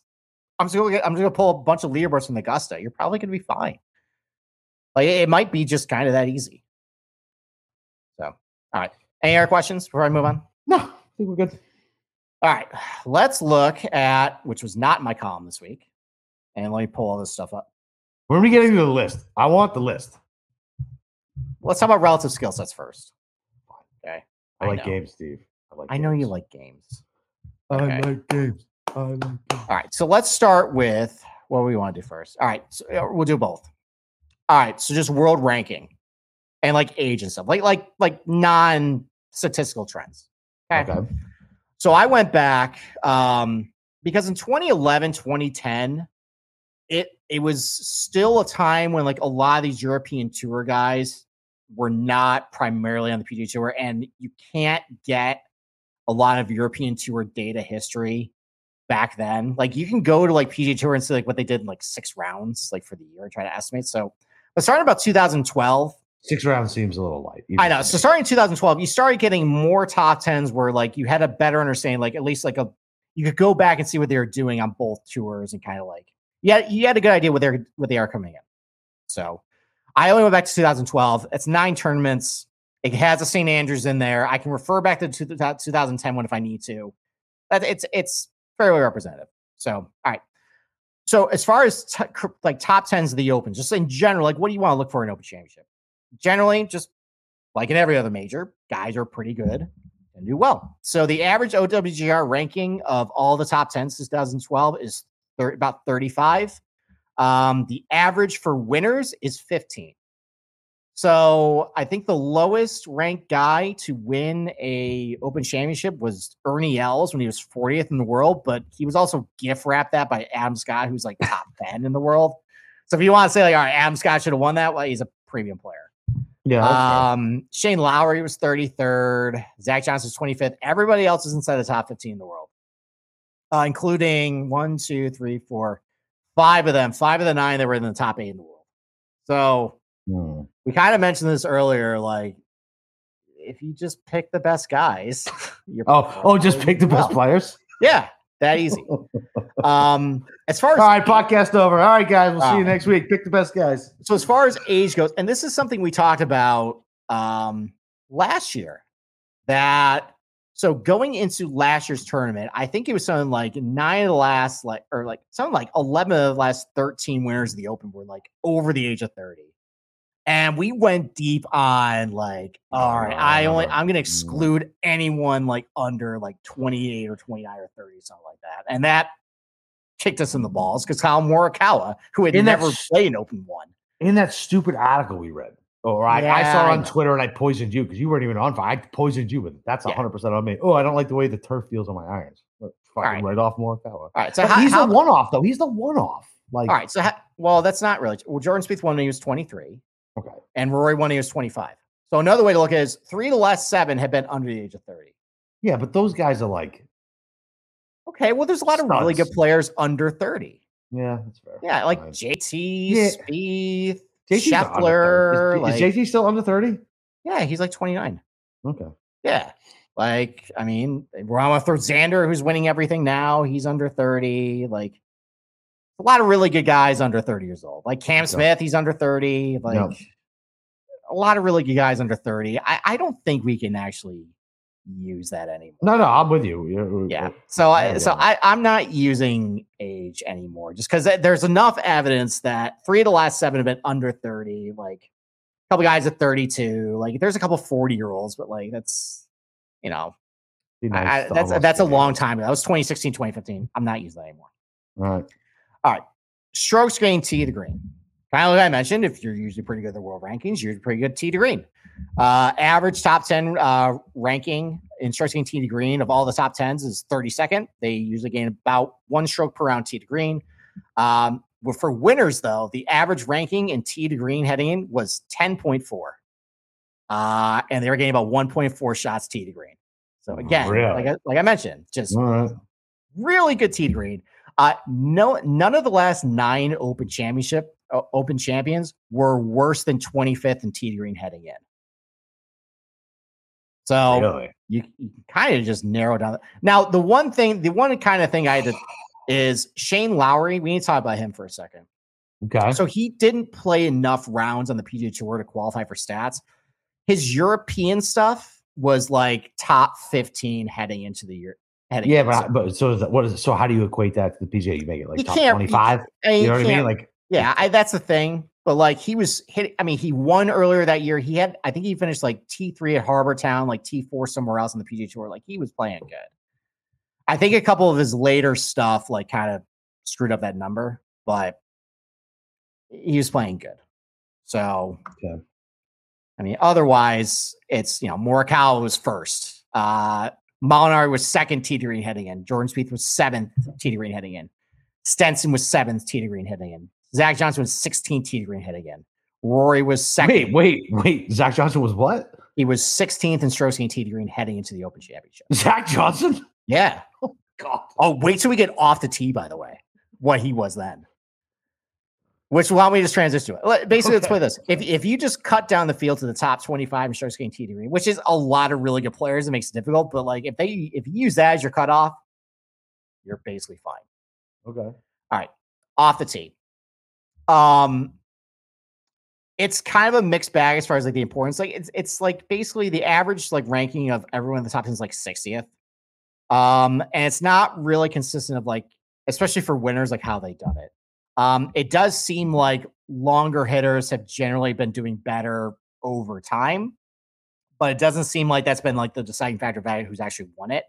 I'm just gonna get, I'm just gonna pull a bunch of leaderboards from Augusta. You're probably gonna be fine. Like it might be just kind of that easy. So, all right. Any other questions before I move on? No, I think we're good. All right, let's look at which was not in my column this week, and let me pull all this stuff up. When are we getting to the list? I want the list. Let's talk about relative skill sets first. Okay, I, I like know. games, Steve. I like. I know you like games. I like games. I like games. All right, so let's start with what we want to do first. All right, so uh, we'll do both. All right, so just world ranking and like age and stuff, like like like non statistical trends. Okay. Okay. So I went back um, because in 2011, 2010, it it was still a time when like a lot of these European tour guys were not primarily on the PGA Tour, and you can't get a lot of European Tour data history back then. Like you can go to like PGA Tour and see like what they did in like six rounds, like for the year, and try to estimate. So, but starting about 2012, Six rounds seems a little light. I know. So starting in 2012, you started getting more top tens where like you had a better understanding, like at least like a you could go back and see what they were doing on both tours and kind of like yeah, you had a good idea what they're what they are coming in. So I only went back to 2012. It's nine tournaments. It has a St. Andrews in there. I can refer back to two- 2010 one if I need to. That it's it's fairly representative. So all right. So as far as t- like top tens of the Open, just in general, like what do you want to look for in Open Championship? Generally, just like in every other major, guys are pretty good and do well. So the average OWGR ranking of all the top 10s since 2012 is thir- about 35. Um, the average for winners is 15. So I think the lowest ranked guy to win a Open Championship was Ernie Els when he was 40th in the world, but he was also gift wrapped that by Adam Scott, who's like top 10 in the world. So if you want to say like, all right, Adam Scott should have won that, well, he's a premium player. Yeah. that's fair. Um, Shane Lowry was 33rd. Zach Johnson was 25th. Everybody else is inside the top 15 in the world, uh, including one, two, three, four, five of them. Five of the nine that were in the top eight in the world. So Hmm. we kind of mentioned this earlier. Like, if you just pick the best guys, [LAUGHS] you're Oh, oh, just pick the best Well, players. Yeah, that [LAUGHS] easy. Um, as far as All right, podcast over. All right, guys, we'll see you next week. Pick the best guys. so as far as age goes, and this is something we talked about um last year that so going into last year's tournament, I think it was something like nine of the last like or like something like 11 of the last 13 winners of the open were like over the age of 30. And we went deep on like, all right, I only oh, I'm gonna exclude anyone like under like 28 or 29 or 30, something like that. And that kicked us in the balls because Kyle Morikawa, who had And never that's- played an open one. In that stupid article we read. Oh, or I, I saw on know. Twitter and I poisoned you because you weren't even on fire. I poisoned you with it. That's Yeah. 100% on me. Oh, I don't like the way the turf feels on my irons. Fucking right. right, off power. All right, so how, he's how- the one off, though. He's the one off. Like, All right, so well, that's not really. Well, Jordan Spieth won when he was 23, okay. and Rory won when he was 25. So another way to look at it is three of the last seven have been under the age of 30. Yeah, but those guys are like, Okay, well, there's a lot of really good players under 30. yeah, that's fair. Yeah, like Fine. JT, Yeah. Spieth, JT's not under 30. Scheffler. Is, like, is JT still under 30? yeah, he's like 29. Okay. Yeah. Like, I mean, we're on with Xander, who's winning everything now. He's under 30. Like, a lot of really good guys under 30 years old. Like Cam Smith, he's under 30. Like, a lot of really good guys under 30. I, I don't think we can actually use that anymore. No, no, I'm with you. You're- Yeah. Uh, uh, uh, so I, yeah. so I, I'm not using age anymore just because there's enough evidence that three of the last seven have been under 30. Like a couple guys at 32. Like there's a couple 40 year olds, but like that's you know, nice I, that's that's a long time ago. That was 2016, 2015. I'm not using that anymore. All right. Strokes gained T to green. Kind of like I mentioned, if you're usually pretty good at the world rankings, you're pretty good T to green. Uh, average top 10 uh, ranking in strokes gained T to green of all the top 10s is 32nd. They usually gain about one stroke per round T to green. Um, but for winners, though, the average ranking in T to green heading in was 10.4. Uh, and they were getting about 1.4 shots T to green. So again, Really? like, I, like I mentioned, just All right. really good T to green. Uh, no, none of the last nine Open Championship uh, Open champions were worse than 25th in tee to green heading in. So Really? you, you kind of just narrow down. Now, the one thing, the one kind of thing I had to is Shane Lowry. We need to talk about him for a second. Okay. So he didn't play enough rounds on the PGA Tour to qualify for stats. His European stuff was like top 15 heading into the year. Yeah, but, I- but so is that, what is it? So how do you equate that to the PGA? You make it like You top can't- you 25? You know what I mean? Like, Yeah, I, that's the thing. But like he was hit. I mean, he won earlier that year. He had, I think he finished like T three at Harbor Town, like T four somewhere else on the PGA Tour. Like he was playing good. I think a couple of his later stuff like kind of screwed up that number, but he was playing good. So, Okay. I mean, otherwise, it's you know Morikawa was first. Uh, Molinari was second tee to green heading in. Jordan Spieth was seventh tee to green heading in. Stenson was seventh tee to green heading in. Zach Johnson was 16th tee to green heading in. Rory was second. wait, wait, wait. Zach Johnson was what? He was 16th in strokes gained tee green heading into the Open Championship. Zach Johnson? Yeah. [LAUGHS] Oh, God. Oh, wait till we get off the tee, by the way, what he was then. Which why don't we just transition to it? Basically, let's play this. If, if you just cut down the field to the top 25 and strokes getting TD green, which is a lot of really good players, it makes it difficult. But like if they if you use that as your cutoff, you're basically fine. Okay. All right. Off the tee. Um, it's kind of a mixed bag as far as like the importance. Like it's it's like basically the average like ranking of everyone in the top ten is like 60th. Um, and it's not really consistent of like, especially for winners, like how they done it. Um, it does seem like longer hitters have generally been doing better over time, but it doesn't seem like that's been like the deciding factor of who's actually won it.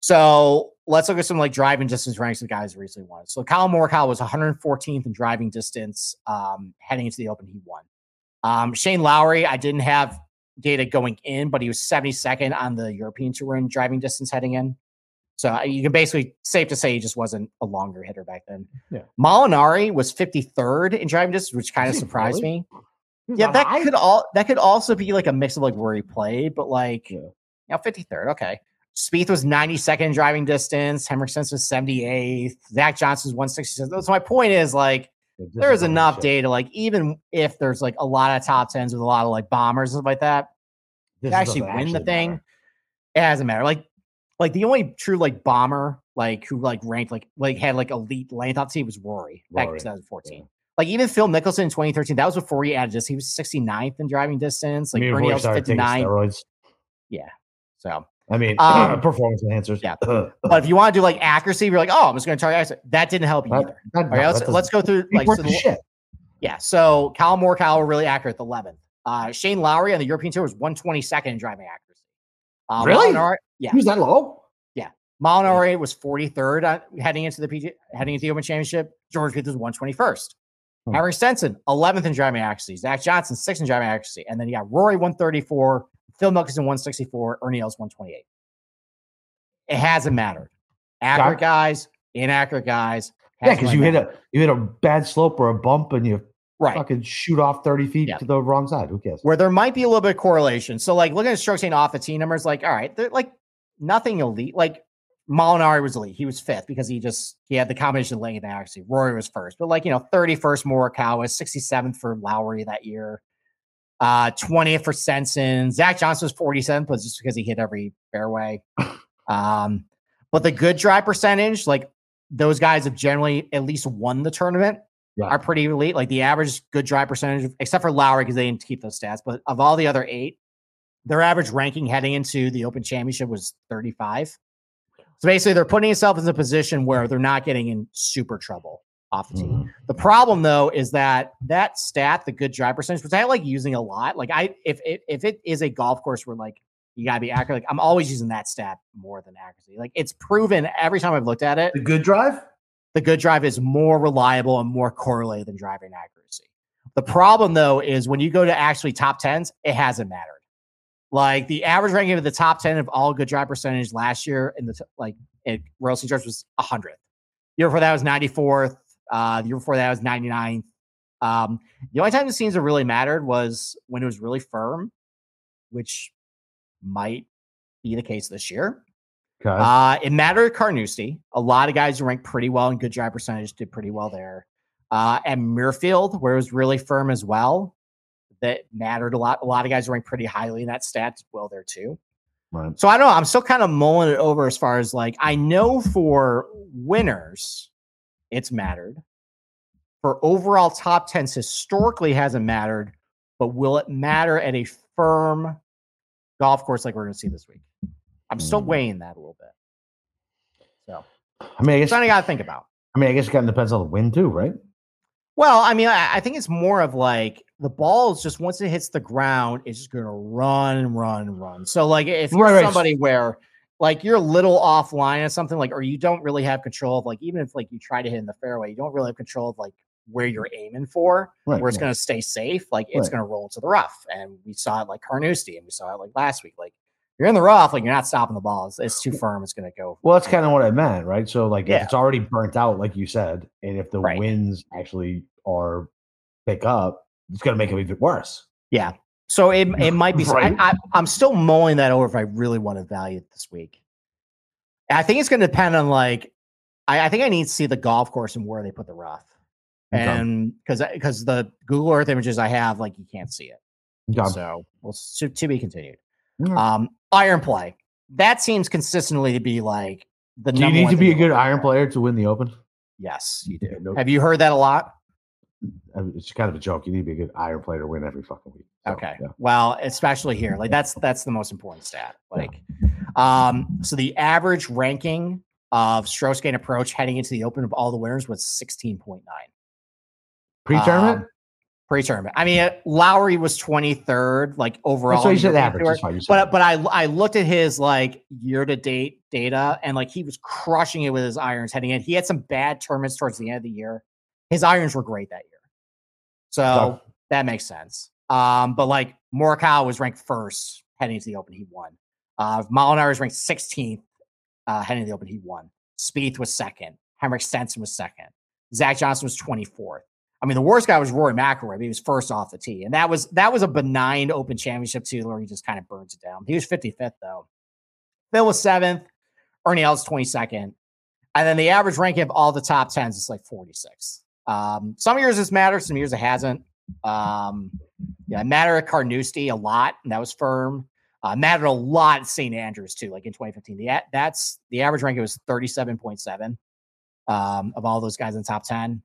So let's look at some like driving distance ranks of guys who recently won. So Kyle Morikawa was 114th in driving distance um, heading into the Open. He won. Um, Shane Lowry, I didn't have data going in, but he was 72nd on the European Tour in driving distance heading in. So you can basically safe to say he just wasn't a longer hitter back then. Yeah. Molinari was 53rd in driving distance, which kind of surprised really? me. He's Yeah, that high? could all that could also be like a mix of like where he played, but like Yeah. you know, 53rd. Okay. Spieth was 92nd in driving distance. Stenson was 78th. Zach Johnson's 166. So my point is like there is enough shit. data, like even if there's like a lot of top tens with a lot of like bombers and stuff like that, This to actually win the actually thing, matter. it doesn't matter. Like, like the only true like bomber, like who like ranked like like had like elite length on the team was Rory back in 2014. yeah. Like even Phil Mickelson in 2013, that was before he added this. He was 69th in driving distance. Like mean, Bernie was started taking 59. steroids. So, I mean, [CLEARS THROAT] Um, performance enhancers. yeah. [CLEARS THROAT] but if you want to do like accuracy, you're like, oh, I'm just going to target accuracy. That didn't help you either. that, All right, let's, let's go through like so the- shit. Yeah. So Cal Morcal were really accurate the 11th. Uh, Shane Lowry on the European Tour was 122nd in driving accuracy. Uh, Really? Yeah. He was that low? Yeah, Molinari was 43rd on, heading into the PG, heading into the Open Championship. Jordan Spieth was 121st. Hmm. Henrik Stenson, 11th in driving accuracy. Zach Johnson, 6th in driving accuracy. And then you got Rory, 134. Phil Mickelson, 164. Ernie Els, 128. It hasn't mattered. Accurate guys, inaccurate guys. Yeah, because you hit a you hit a bad slope or a bump and you right. fucking shoot off 30 feet Yeah. to the wrong side. Who cares? where there might be a little bit of correlation. So, like looking at strokes gained off the tee numbers, like, all right, they're like nothing elite. Like Molinari was elite. He was fifth because he just he had the combination of length and accuracy. Rory was first, but like you know, 31st Morikawa, 67th for Lowry that year. Uh 20th for Stenson. Zach Johnson was 47th, but just because he hit every fairway. Um, but the good drive percentage, like those guys have generally at least won the tournament Yeah. are pretty elite. Like the average good drive percentage, except for Lowry because they didn't keep those stats. But of all the other eight, their average ranking heading into the Open Championship was 35. So basically, they're putting themselves in a position where they're not getting in super trouble off the tee. Mhm. The problem though is that that stat, the good drive percentage, which I like using a lot. Like I, if it if it is a golf course where like you gotta be accurate, like I'm always using that stat more than accuracy. Like it's proven every time I've looked at it The good drive? the good drive is more reliable and more correlated than driving accuracy. The problem though is when you go to actually top tens, it hasn't mattered. Like the average ranking of the top 10 of all good drive percentage last year in the t- like at Royal St. George was 100th. Year before that was 94th. Uh, the year before that was 99th. Um, the only time the scenes have really mattered was when it was really firm, which might be the case this year. Okay. Uh, it mattered at Carnoustie. A lot of guys who ranked pretty well in good drive percentage did pretty well there. Uh, at Muirfield, where it was really firm as well, that mattered a lot. A lot of guys ranked pretty highly in that stat as well there too. right. So I don't know. I'm still kind of mulling it over as far as like I know for winners, it's mattered. For overall top tens, historically hasn't mattered, but will it matter at a firm golf course like we're going to see this week? I'm still Hmm. weighing that a little bit. So I mean, I guess. something I got to think about. I mean, I guess it kind of depends on the wind too, right? Well, I mean, I, I think it's more of like the ball is just once it hits the ground, it's just going to run and run and run. So, like, if you're Right, right. somebody where like you're a little offline or something, like, or you don't really have control of like, even if like you try to hit in the fairway, you don't really have control of like where you're aiming for, Right. where it's going to stay safe. Like, it's going to roll into the rough. And we saw it like Carnoustie and we saw it like last week. Like, you're in the rough, like, you're not stopping the ball. It's, it's too firm. It's going to go. Well, that's kind of what I meant, right? So, like, Yeah. if it's already burnt out, like you said, and if the winds actually are pick up, it's going to make it even worse. Yeah. So it, it might be. Right. I, I'm still mulling that over if I really want to value it this week. I think it's going to depend on like, I, I think I need to see the golf course and where they put the rough, Okay. and because because the Google Earth images I have, like you can't see it. Okay. So well, to, to be continued. Alright. Um, iron play that seems consistently to be like the. Do you need to be a good iron player to win the Open? Yes, you do. Yeah, no- Have you heard that a lot? It's kind of a joke. You need to be a good iron player to win every fucking week. So, Okay. yeah. Well, especially here, like that's [LAUGHS] that's the most important stat. Like, um, so the average ranking of strokes gain approach heading into the Open of all the winners was sixteen point nine Pre-tournament. Um, pre-tournament. I mean, uh, Lowry was twenty third, like overall. That's what on you said. Average. Tour. That's fine. You said But but I I looked at his like year to date data and like he was crushing it with his irons heading in. He had some bad tournaments towards the end of the year. His irons were great that year, so Okay. that makes sense. Um, but like Morikawa was ranked first heading into the Open, he won. Uh, Molinari was ranked 16th uh, heading into the Open, he won. Spieth was second. Henrik Stenson was second. Zach Johnson was 24th. I mean, the worst guy was Rory McIlroy. He was first off the tee, and that was that was a benign Open Championship too, where he just kind of burns it down. He was 55th though. Phil was seventh. Ernie Els 22nd. And then the average ranking of all the top tens is like 46. Um, some years this matters, some years it hasn't. Um, yeah, it mattered at Carnoustie a lot, and that was firm. Uh, mattered a lot at St. Andrews too, like in 2015. The that's the average ranking was 37.7 um, of all those guys in the top 10.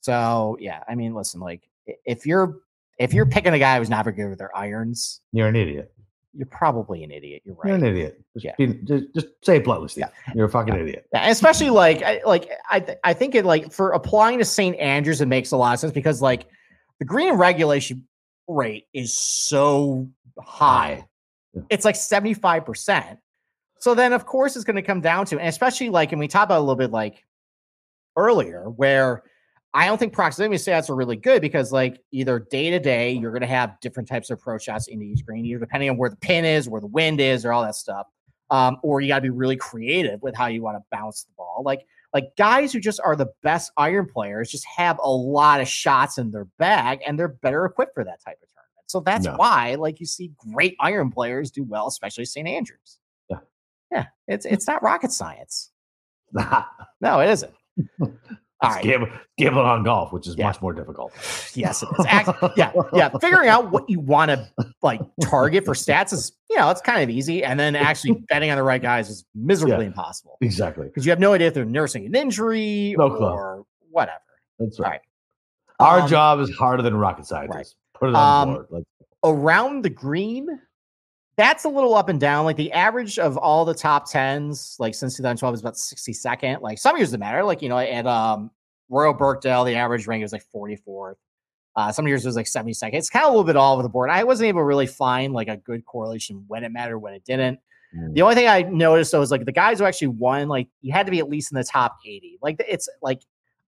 So yeah, I mean, listen, like if you're if you're picking a guy who's not very good with their irons, You're an idiot. You're probably an idiot. You're right. You're an idiot. Just, Yeah. be- just, just say it bluntly, Steve. Yeah. You're a fucking idiot. Yeah, especially like I like I th- I think it like for applying to St. Andrews, it makes a lot of sense because like the green regulation rate is so high. High. Yeah. It's like 75%. So then of course it's going to come down to, and especially like, and we talked about a little bit like earlier, where I don't think proximity stats are really good because like either day to day, you're going to have different types of approach shots into each green, either depending on where the pin is, where the wind is, or all that stuff um, or you got to be really creative with how you want to bounce the ball. Like like guys who just are the best iron players just have a lot of shots in their bag and they're better equipped for that type of tournament. So that's No. why like you see great iron players do well, especially St. Andrews. Yeah. Yeah, it's it's not rocket science. [LAUGHS] No, it isn't. [LAUGHS] All right. gamble, gambling on golf, which is Yeah. much more difficult. Yes, it is. Act- yeah, yeah. Figuring out what you want to like target for stats is, you know, it's kind of easy. And then actually [LAUGHS] betting on the right guys is miserably impossible. Exactly. because you have no idea if they're nursing an injury No clue. or whatever. That's right. right. Our Um, job is harder than rocket scientists. right. Put it on Um, the board. Like, Around the green, that's a little up and down. Like the average of all the top tens, like since 2012, is about 62nd. Like some years it matter. Like you know, at um Royal Birkdale, the average rank was like 44th. Uh, some years it was like 72nd. It's kind of a little bit all over the board. I wasn't able to really find like a good correlation when it mattered, when it didn't. mm, The only thing I noticed though is like the guys who actually won, like you had to be at least in the top 80. Like it's like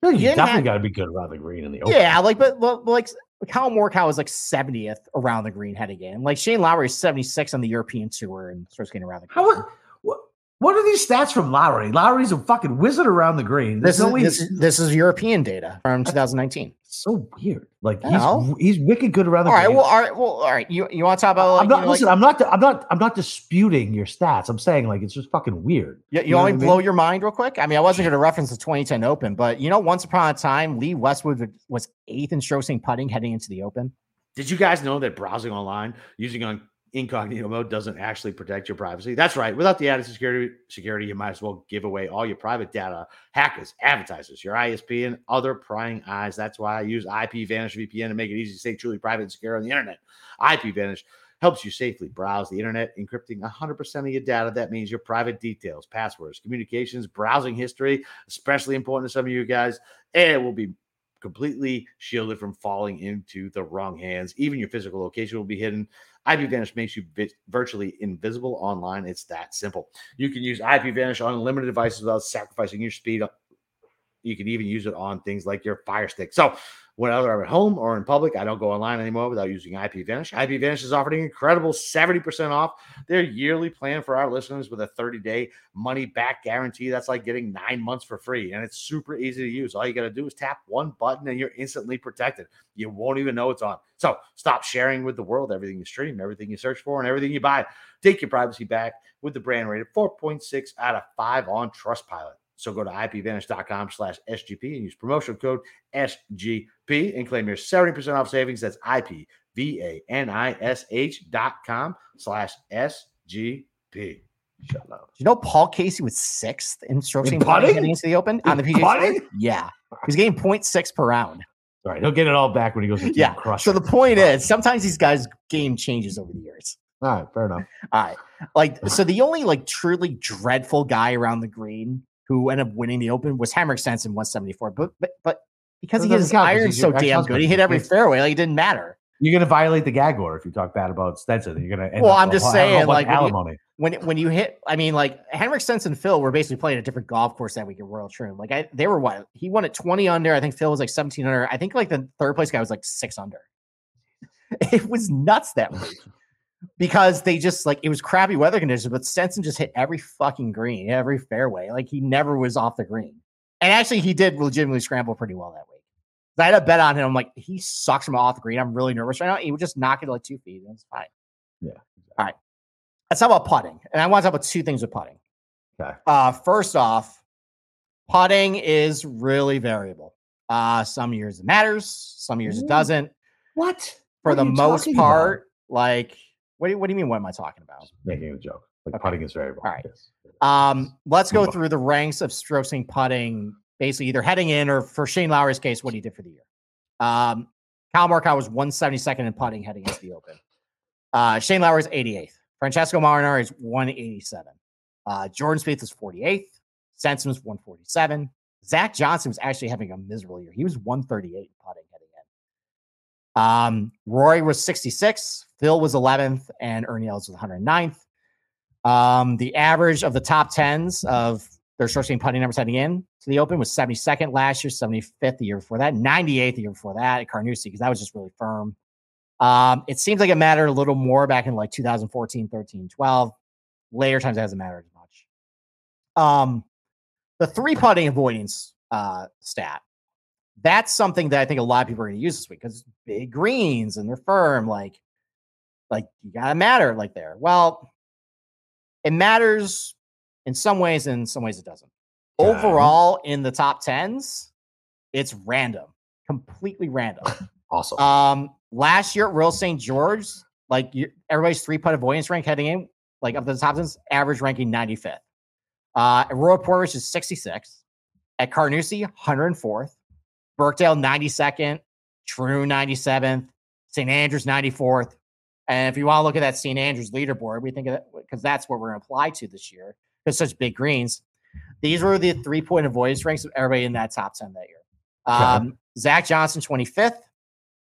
you you definitely got to be good around the green in the open. Yeah, like but, but like Cal Morikawa is like 70th around the green heading in. Like Shane Lowry is 76 on the European tour and starts getting around the green. How what, what are these stats from Lowry? Lowry's a fucking wizard around the green. this is no this, is- this is European data from 2019. So weird. Like I he's he's wicked good around the All right, green. well, all right, well, all right. You you want to talk about like, I'm not you know, like- listen. I'm not. I'm not. I'm not disputing your stats. I'm saying like it's just fucking weird. you, you, know want me I blow mean? your mind real quick? I mean, I wasn't going to reference the 2010 Open, but you know, once upon a time, Lee Westwood was eighth in strokes putting heading into the Open. Did you guys know that browsing online using on incognito mode doesn't actually protect your privacy? That's right. Without the added security, security, you might as well give away all your private data, hackers, advertisers, your ISP, and other prying eyes. That's why I use IPVanish VPN to make it easy to stay truly private and secure on the internet. IPVanish helps you safely browse the internet, encrypting 100% of your data. That means your private details, passwords, communications, browsing history, especially important to some of you guys, and it will be completely shielded from falling into the wrong hands. Even your physical location will be hidden. IPVanish makes you vi- virtually invisible online. It's that simple. You can use IPVanish on unlimited devices without sacrificing your speed. You can even use it on things like your Fire Stick. So, whether I'm at home or in public, I don't go online anymore without using IPVanish. IP Vanish is offering incredible 70% off their yearly plan for our listeners with a 30 day money back guarantee. That's like getting nine months for free. And it's super easy to use. All you got to do is tap one button and you're instantly protected. You won't even know it's on. So stop sharing with the world everything you stream, everything you search for, and everything you buy. Take your privacy back with the brand rated 4.6 out of 5 on Trustpilot. So go to ipvanish.com slash SGP and use promotional code SGP and claim your 70% off savings. That's IPVANISH dot com slash SGP. Shut up. You know Paul Casey was sixth in strokes In putting putting? heading into the Open on the In PGA Tour? putting? Yeah, he's getting 0.6 per round. All right, he'll get it all back when he goes to Team Yeah. Crusher. So the point is, sometimes these guys' game changes over the years. all right, fair enough. All right, like so, the only like truly dreadful guy around the green who ended up winning the Open was Henrik Stenson, 174. But but but because he his doesn't count 'cause iron's he's so damn good, he hit every fairway. Like it didn't matter. You're gonna violate the gag order if you talk bad about Stenson. You're gonna. Well, I'm just whole- having a saying, like, bunch when you- alimony. when when you hit, I mean, like Henrik Stenson and Phil were basically playing a different golf course that week at Royal Troon. Like I, they were what he won at 20 under. I think Phil was like 17 under. I think like the third place guy was like six under. [LAUGHS] It was nuts that week because they just like it was crappy weather conditions, but Stenson just hit every fucking green, every fairway. Like he never was off the green. And actually, he did legitimately scramble pretty well that week. I had a bet on him. I'm like, he sucks from off the green. I'm really nervous right now. He would just knock it like two feet, and it's fine. Yeah. All right. Let's talk about putting. And I want to talk about two things with putting. Okay. Uh, first off, putting is really variable. Uh, some years it matters, some years it doesn't. What? For What the most talking about? part, like, what do you, what do you mean? What am I talking about? Just making a joke. Like Okay. putting is very All right. yes. Um, let's go through the ranks of strokes gained putting, basically either heading in or for Shane Lowry's case, what he did for the year. Um, Kyle Morikawa was 172nd in putting heading into the Open. Uh, Shane Lowry's 88th. Francesco Molinari is 187. Uh, Jordan Spieth is 48th. Stenson was 147. Zach Johnson was actually having a miserable year. He was 138 in putting heading in. Um, Rory was 66. Phil was 11th, and Ernie Els was 109th. Um, the average of the top tens of their strokes gained putting numbers heading in to the Open was 72nd last year, 75th the year before that, 98th the year before that at Carnoustie because that was just really firm. Um, it seems like it mattered a little more back in like 2014, 13, 12. Later times it hasn't mattered as much. Um, the three putting avoidance uh, stat. That's something that I think a lot of people are going to use this week because big greens and they're firm. Like, like you got to matter like there. Well, it matters in some ways, and in some ways it doesn't. Overall, in the top tens, it's random, completely random. [LAUGHS] Awesome. Um, last year at Royal St. George, like you, everybody's three putt avoidance rank heading in, like of the top tens, average ranking 95th. Uh, at Royal Portrush is 66. At Carnoustie, 104th. Birkdale, 92nd. Troon, 97th. St. Andrews, 94th. And if you want to look at that St. Andrews leaderboard, we think of that because that's what we're going to apply to this year because such big greens. These were the three point avoidance ranks of everybody in that top 10 that year. Um, Zach Johnson, 25th.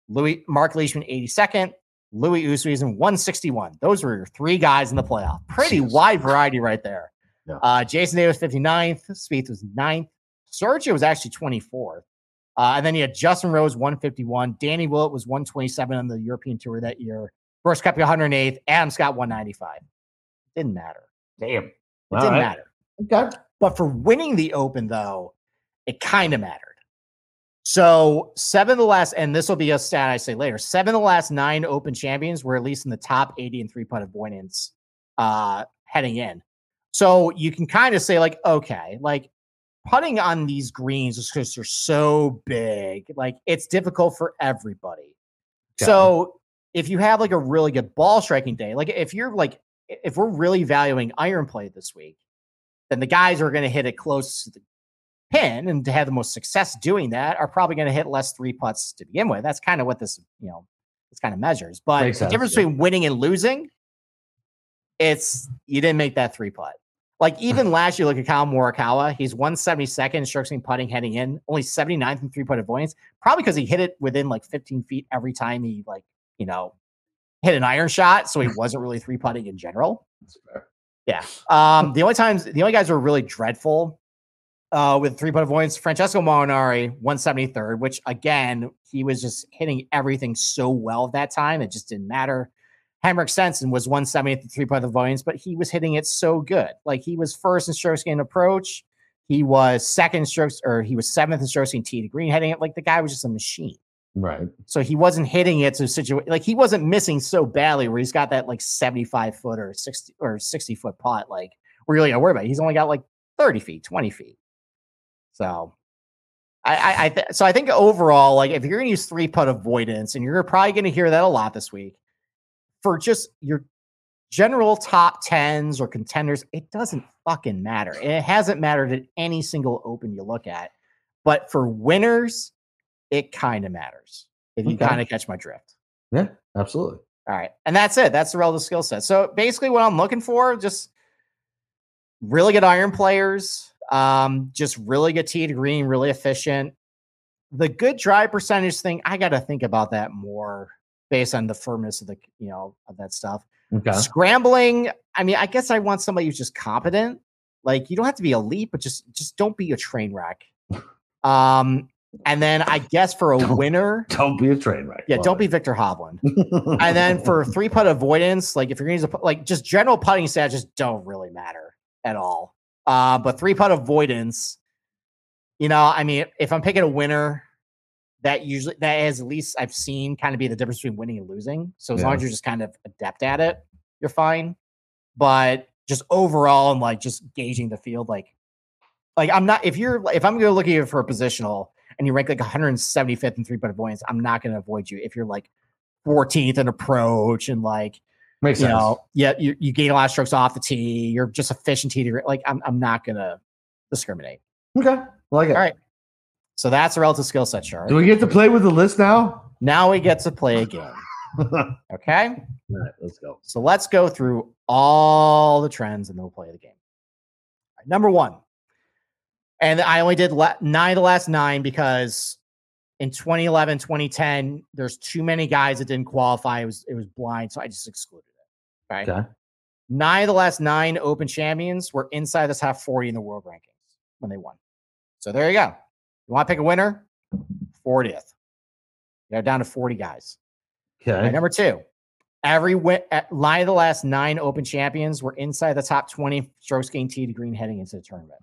Louis Mark Leishman, 82nd. Louis Oosthuizen, 161. Those were your three guys in the playoff. Pretty Jeez. wide variety right there. Yeah. Uh, Jason Davis, 59th. Spieth was 9th. Sergio was actually 24th. Uh, and then you had Justin Rose, 151. Danny Willett was 127 on the European Tour that year. Bruce Cup, 108th. Adam Scott, 195. Didn't matter. Damn. It All didn't right. matter. Okay. But for winning the Open, though, it kind of mattered. So seven of the last, and this will be a stat I say later. Seven of the last nine Open champions were at least in the top 80 and three putt avoidance uh, heading in. So you can kind of say, like, okay, like putting on these greens is because they're so big. Like it's difficult for everybody. Okay. So if you have like a really good ball striking day, like if you're like, if we're really valuing iron play this week, then the guys who are going to hit it close to the pin and to have the most success doing that are probably going to hit less three putts to begin with. That's kind of what this, you know, this kind of measures. But Makes the sense, difference yeah. between winning and losing, it's you didn't make that three putt. Like [LAUGHS] even last year, look at Kyle Morikawa. He's 172nd strokes gained putting heading in, only 79th in three putt avoidance, probably because he hit it within like 15 feet every time he like, you know, hit an iron shot. So he [LAUGHS] wasn't really three putting in general. Yeah. Um, [LAUGHS] the only times the only guys who are really dreadful uh with three putt avoidance, Francesco Molinari, 173rd, which again, he was just hitting everything so well at that time. It just didn't matter. Henrik Stenson was 170th at three putt avoidance, but he was hitting it so good. Like he was first in strokes gained approach. He was second strokes, or he was seventh in strokes gained tee to green, hitting it like the guy was just a machine. Right. So he wasn't hitting it to situation like he wasn't missing so badly where he's got that like 75 foot or 60 or 60 foot putt, like we're really gonna worry about. it. He's only got like 30 feet, 20 feet. So I, I, I th- so I think overall, like if you're gonna use three putt avoidance, and you're probably gonna hear that a lot this week, for just your general top tens or contenders, it doesn't fucking matter. It hasn't mattered at any single open you look at. But for winners, it kind of matters. If you Okay. kind of catch my drift. Yeah. Absolutely. All right. And that's it. That's the relative skill set. So basically what I'm looking for, just really good iron players, um, just really good tee to green, really efficient. The good drive percentage thing, I got to think about that more based on the firmness of the, you know, of that stuff. Okay. Scrambling, I mean, I guess I want somebody who's just competent. Like you don't have to be elite, but just just don't be a train wreck. [LAUGHS] Um, And then I guess for a Don't- winner, Don't be a train wreck. yeah, don't be. Viktor Hovland. [LAUGHS] And then for three putt avoidance, like if you're going to use a, like just general putting stats just don't really matter at all. Uh, but three putt avoidance, you know, I mean, if I'm picking a winner, that usually that is at least I've seen kind of be the difference between winning and losing. So as long as you're just kind of adept at it, you're fine. But just overall and like just gauging the field, like like I'm not if you're if I'm gonna look at you for a positional and you rank like 175th in three putt avoidance, I'm not gonna avoid you if you're like 14th in approach and like Makes you sense. know, yeah, you, you gain a lot of strokes off the tee. You're just efficient tee to like I'm I'm not gonna discriminate. okay. Like it. All right. So that's a relative skill set chart. Do we get to play with the list now? Now we get to play a game. [LAUGHS] Okay. right, let's go. So let's go through all the trends and then we'll play the game. All right, number one. And I only did la- nine of the last nine because in 2011, 2010, there's too many guys that didn't qualify. It was it was blind, so I just excluded it. Okay. Okay. Nine of the last nine open champions were inside the top 40 in the world rankings when they won. So there you go. You want to pick a winner? 40th. They're down to 40 guys. Okay. right, number two, every win, line of the last nine open champions were inside the top 20 strokes gained tee to green heading into the tournament.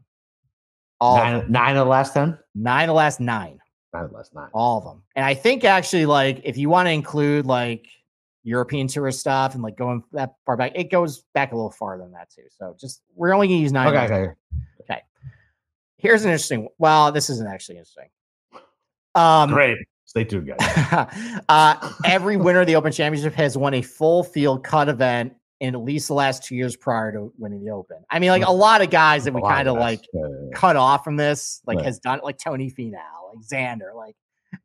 All. Nine, nine of the last ten. nine of the last nine, Nine of the last nine. all of them. And I think actually, like, if you want to include like European tour stuff and like going that far back, it goes back a little farther than that too. So just we're only gonna use nine. of Okay. Okay. Here's an interesting. Well, this isn't actually interesting. Um, Great. Stay tuned, guys. [LAUGHS] uh, every winner of the Open Championship has won a full field cut event in at least the last two years prior to winning the Open. I mean, like a lot of guys that we kind of like Yeah, yeah, yeah. cut off from this, like has done it, like Tony Finau, like Xander, like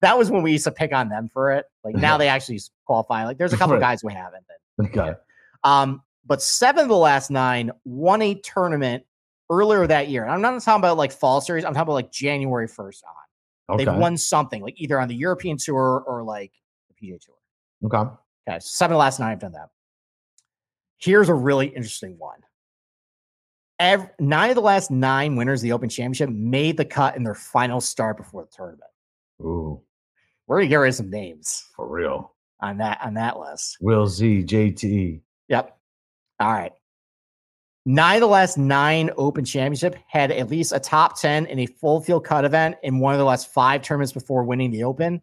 that was when we used to pick on them for it. Like now [LAUGHS] they actually qualify. Like there's a couple guys we haven't. [LAUGHS] Okay. um, but seven of the last nine won a tournament earlier that year. And I'm not talking about like fall series. I'm talking about like January 1st on. Okay. They've won something like either on the European tour or like the PGA tour. Okay. Okay, so seven of the last nine have done that. Here's a really interesting one. Ev- nine of the last nine winners of the Open Championship made the cut in their final start before the tournament. Ooh, We're gonna get rid of some names for real. on that on that list. Will Z, JT. Yep. All right. Nine of the last nine Open Championship had at least a top 10 in a full field cut event in one of the last five tournaments before winning the Open.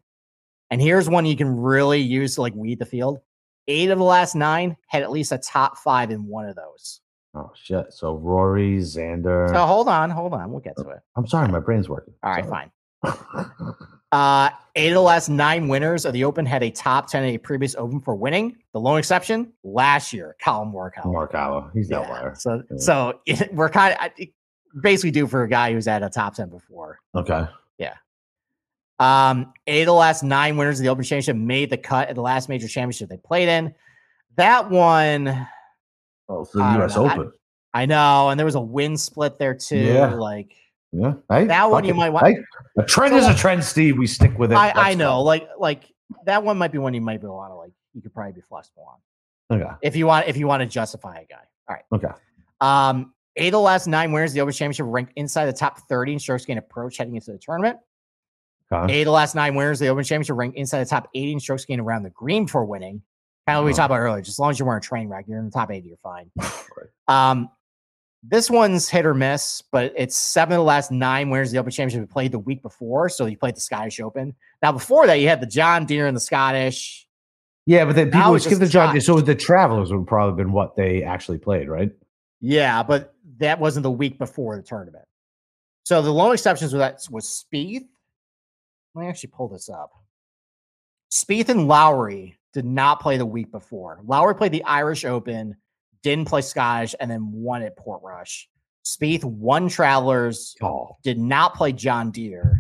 And here's one you can really use to like weed the field. Eight of the last nine had at least a top five in one of those. Oh shit. So Rory, Xander. So hold on, hold on. We'll get to it. I'm sorry, my brain's working. All right, Sorry. fine. [LAUGHS] Uh, eight of the last nine winners of the Open had a top 10 in a previous Open for winning. The lone exception last year, Collin Morikawa. Allo. He's that Yeah, wire. So, Yeah. so [LAUGHS] we're kind of basically due for a guy who's at a top 10 before. Okay. Um, eight of the last nine winners of the Open Championship made the cut at the last major championship they played in. That one, Oh, so I don't US know. I- Open. I know, and there was a win split there too. Yeah. Like yeah. Hey, that one you might want. Hey, a trend So is a trend, Steve. We stick with it. I, I know, like like that one might be one you might be want to like. You could probably be flexible on. Okay. if you want if you want to justify a guy. All right. Okay. Um, eight of the last nine winners of the Open Championship ranked inside the top 30 in strokes gained approach heading into the tournament. Okay. Eight of the last nine winners of the Open Championship ranked inside the top 80 in strokes gained around the green before winning. Kind of what we Uh-huh. talked about earlier. Just as long as you weren't a train wreck, you're in the top 80, you're fine. [LAUGHS] Right. Um, this one's hit or miss, but it's seven of the last nine winners of the Open Championship who played the week before. So you played the Scottish Open. Now, before that, you had the John Deere and the Scottish. Yeah, but then people would skip the John. Scotch. So the Travelers would probably been what they actually played, right? Yeah, but that wasn't the week before the tournament. So the lone exceptions with that was Spieth. Let me actually pull this up. Spieth and Lowry did not play the week before. Lowry played the Irish Open, didn't play Scottish, and then won at Portrush. Spieth won Travelers, Oh, did not play John Deere,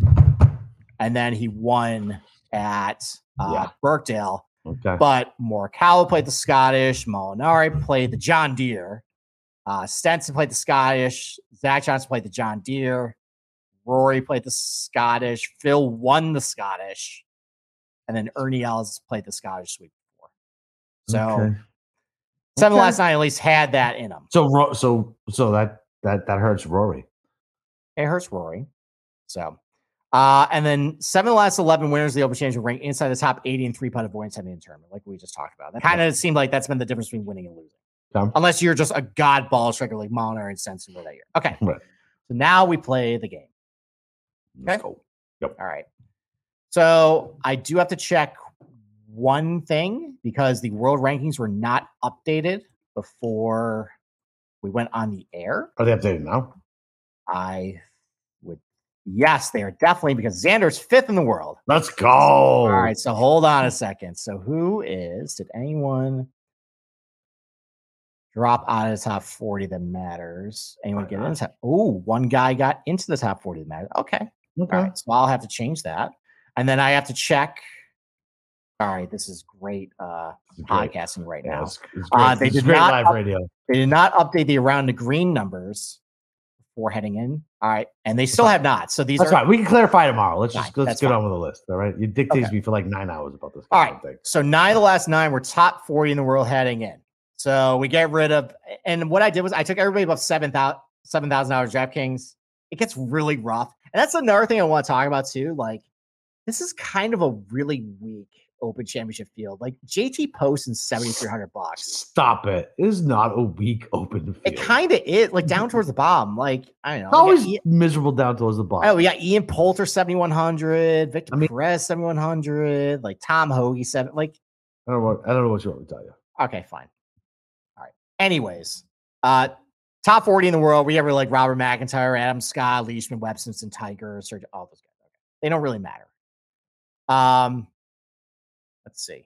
and then he won at uh, Yeah. Birkdale. okay. But Morikawa played the Scottish. Molinari played the John Deere. Uh, Stenson played the Scottish. Zach Johnson played the John Deere. Rory played the Scottish. Phil won the Scottish. And then Ernie Els played the Scottish week before. So Okay. seven Okay. last night at least had that in them. So so so that that that hurts Rory. It hurts Rory. So Uh, and then seven of the last 11 winners of the Open Championship rank inside the top 80 and three putt avoidance heading in the tournament, like we just talked about. That kind of seemed like that's been the difference between winning and losing. Okay. Unless you're just a god ball striker like Molinari and Stenson that year. Okay. Right. So now we play the game. Let's go. All right. So I do have to check one thing because the world rankings were not updated before we went on the air. Are they updated now? I would, yes, they are definitely because Xander's fifth in the world. Let's go. All right. So hold on a second. So who is, did anyone drop out of the top 40 that matters? Anyone get uh-huh. into top? Oh, one guy got into the top 40 that matters. Okay. Okay. All right, so I'll have to change that, and then I have to check. All right, this is great uh, is great. podcasting right Yeah, now. it's, it's Uh, they did great not live up- radio. They did not update the around the green numbers before heading in. All right, and they still have not. So these That's are fine. We can clarify tomorrow. Let's just let's get fine. on with the list. All right. You dictated Okay. me for like nine hours about this. All right. Thing. so nine of the last nine were top forty in the world heading in. So we get rid of, and what I did was I took everybody above seven thousand seven thousand dollars DraftKings. It gets really rough, and that's another thing I want to talk about too. Like this is kind of a really weak Open Championship field. Like JT Poston seventy three hundred bucks. Stop it. It is not a weak open field. It kind of is like down [LAUGHS] towards the bottom. Like I don't know. It's we got always Ian- miserable down towards the bottom. Oh, we got Ian Poulter seventy one hundred, Victor I mean- Perez seventy one hundred, like Tom Hoge seven. Like I don't know. What, I don't know what you want me to tell you. okay, fine. All right. Anyways, uh, top forty in the world. We have like Robert McIntyre, Adam Scott, Leishman, Webb Simpson, Tiger, Sergio, all those guys. Okay. They don't really matter. Um, let's see.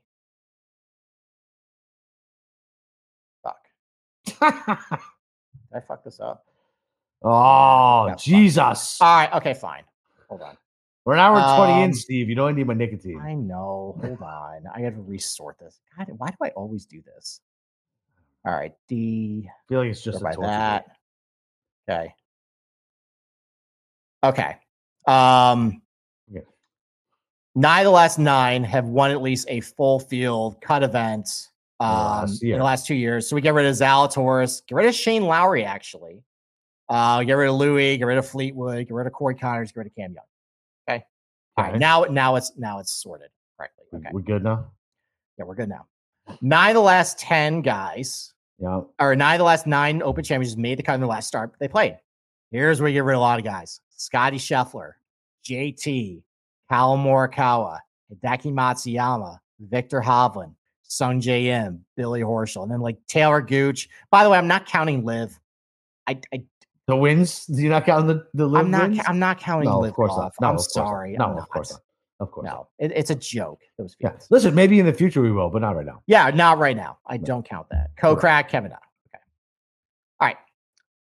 Fuck. Did I fuck this up? oh. Jesus! All right. Okay. Fine. Hold on. We're an hour twenty in, Um, Steve. You I need my nicotine. I know. Hold on. I got to resort this. God, why do I always do this? All right. D. I feel like it's just a by that. Okay. Okay. Um. Okay. Nine of the last nine have won at least a full field cut event um, last in the last two years. So we get rid of Zalatoris, get rid of Shane Lowry, actually. Uh, get rid of Louis, get rid of Fleetwood, get rid of Corey Conners, get rid of Cam Young. Okay. All right. Now, now it's now it's sorted correctly. Okay. We're good now. Yeah, we're good now. Nine of the last 10 guys, Yeah. or nine of the last nine Open Champions made the cut in the last start they played. Here's where you get rid of a lot of guys Scotty Scheffler, JT, Kyle Morikawa, Hideki Matsuyama, Viktor Hovland, Sungjae Im, Billy Horschel, and then like Taylor Gooch. By the way, I'm not counting LIV. I, I The wins? Do you not count the the LIV I'm not wins? I'm not counting no, LIV of course golf. not. No, I'm of course not. sorry. No, I'm of course not. Of course. No, it- it's a joke. Those Yeah. Listen, maybe in the future we will, but not right now. Yeah, not right now. I No. don't count that. Co-crack, Kevin. Na. Okay. All right.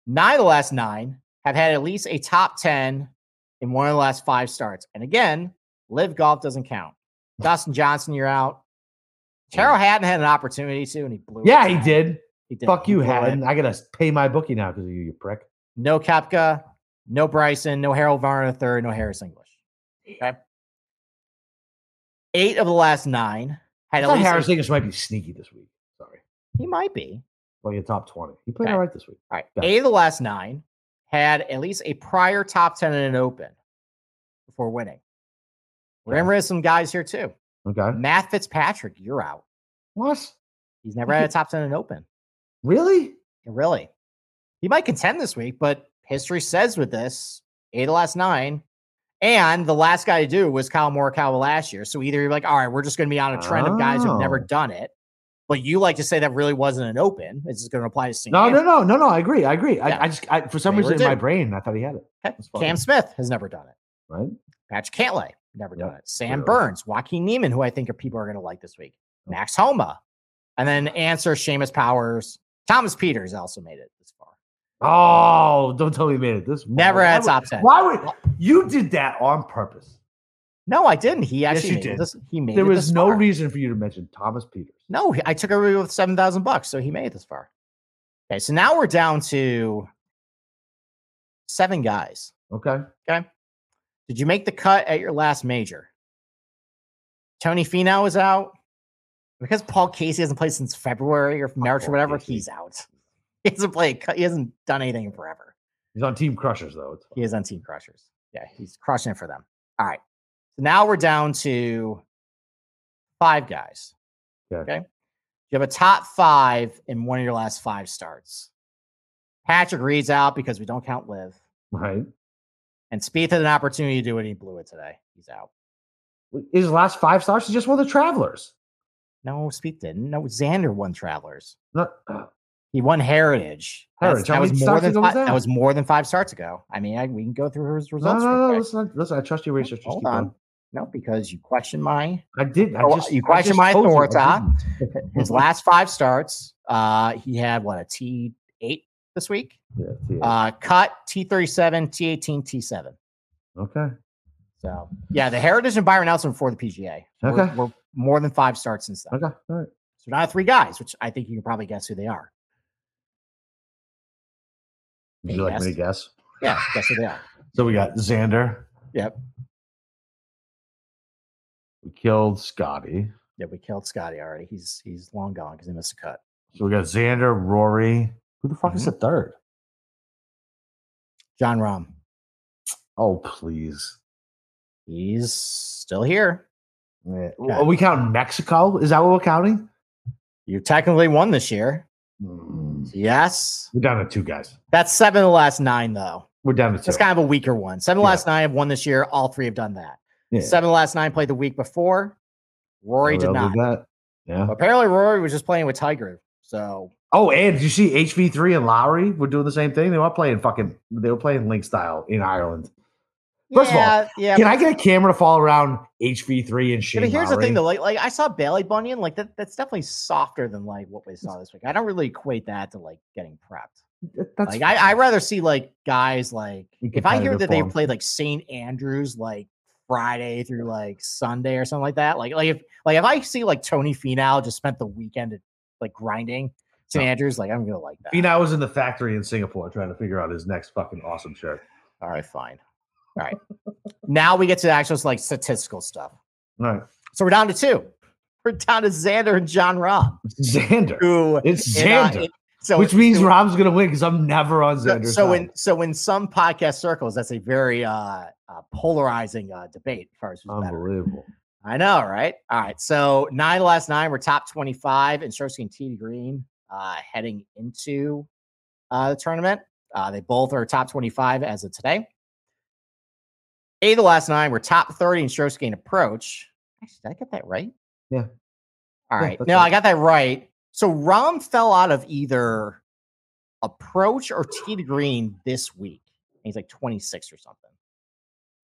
Nine of the last nine have had at least a top 10 in one of the last five starts. And again, LIV golf doesn't count. [LAUGHS] Dustin Johnson, you're out. Tyrrell Hatton had an opportunity to, and he blew it. Yeah, he did. He did. Fuck He you, blew it. Hatton. I gotta pay my bookie now because of you, you prick. No Koepka, no Bryson, no Harold Varner III, no Harris English. Eh, okay. Eight of the last nine I had at thought least. Harris English might be sneaky this week. Sorry. he might be. Like a top 20. He played Okay. all right this week. All right. Yeah. Eight of the last nine had at least a prior top 10 in an open before winning. We're getting rid of some guys here too. Okay. Matt Fitzpatrick, you're out. What? He's never had a top 10 in an open. Really? Really. He might contend this week, but history says with this, eight of the last nine. And the last guy to do was Kyle Morikawa last year. So either you're like, all right, we're just going to be on a trend of guys who've never Oh. done it. But you like to say that really wasn't an open. It's just going to apply to St. No, no, no, no, no. I agree. I agree. Yeah. I, I just, I, for some They reason in my brain, I thought he had it. Okay. That's fine. Cam Smith has never done it. Right? Patrick Cantlay, never Yep, done it. Sam. Burns, Joaquin Niemann, who I think are people are going to like this week. Max Homa. And then answer Seamus Powers. Thomas Pieters also made it. Oh, don't tell me he made it this. Never Why had would- top 10. Why would you did that on purpose? No, I didn't. He actually you made did. this. He made There was no far. reason for you to mention Thomas Pieters. No, I took everybody with seven thousand bucks, so he made it this far. Okay, so now we're down to seven guys. Okay. Okay. Did you make the cut at your last major? Tony Finau is out because Paul Casey hasn't played since February or March or whatever. Casey. He's out. [LAUGHS] He hasn't played. He hasn't done anything in forever. He's on Team Crushers though. He is on Team Crushers. Yeah, he's crushing it for them. All right. So now we're down to five guys. Okay. Okay. You have a top five in one of your last five starts. Patrick Reed's out because we don't count LIV. Right. And Spieth had an opportunity to do it. He blew it today. He's out. His last five starts is just one of the Travelers. No, Spieth didn't. No, Xander won Travelers. Not, uh, He won Heritage. Heritage. That was more than five, that? that? was more than five starts ago. I mean, I, we can go through his results. no, no. quick. Listen, listen, I trust your research. Hold keep on. No, because you question my I did. I Oh, just, you question just my authority. [LAUGHS] his last five starts. Uh, he had what a T eight this week. Yeah, yeah. Uh, cut T thirty seven, T eighteen, T seven. okay. So yeah, the Heritage and Byron Nelson before the PGA. We're- Okay. we're, more than five starts since then. Okay. All right. So now three guys, which I think you can probably guess who they are. Would you like me to guess? Yeah, guess who they are. So we got Xander. Yep. We killed Scotty. Yeah, we killed Scotty already. He's he's long gone because he missed a cut. So we got Xander, Rory. Who the fuck is Mm-hmm. the third? Jon Rahm. Oh, please. He's still here. Yeah. Are we counting Mexico? Is that what we're counting? You technically won this year. Mm. Yes. We're down to two guys. That's seven of the last nine, though. We're down to two. That's kind of a weaker one. Seven of the Yeah. last nine have won this year. All three have done that. Yeah. Seven of the last nine played the week before. Rory did not. Yeah. Apparently, Rory was just playing with Tiger. So Oh, and did you see HV3 and Lowry were doing the same thing? They were playing fucking. They were playing link style in Ireland. First of all, yeah, yeah. Can I get a camera to follow around HV3 and but here's the thing, though. Like, like I saw Ballybunion. Like that. That's definitely softer than like what we saw this week. I don't really equate that to like getting prepped. That's Like I, I rather see like guys like if I hear that they form. played like St. Andrews like Friday through like Sunday or something like that. Like like if like if I see like Tony Finau just spent the weekend at, like grinding St. Andrews, like I'm gonna like that. Finau was in the factory in Singapore trying to figure out his next fucking awesome shirt. All right, fine. All right. now we get to the actual like statistical stuff. All right. So we're down to two. We're down to Xander and Jon Rahm. Xander. Who It's in, uh, Xander. in- so which means so, Rob's gonna win because I'm never on so, so in so in some podcast circles, that's a very uh, uh polarizing uh debate as far as who's better. Unbelievable. I know, right? All right. So nine last nine were top 25 and Strokes and tee to green uh, heading into uh, the tournament. Uh, they both are top 25 as of today. Eight of the last nine were top 30 in strokes gain approach. Actually, did I get that right? Yeah. All right. Yeah, no, right. I got that right. So Rahm fell out of either approach or tee to green this week. He's like 26 or something.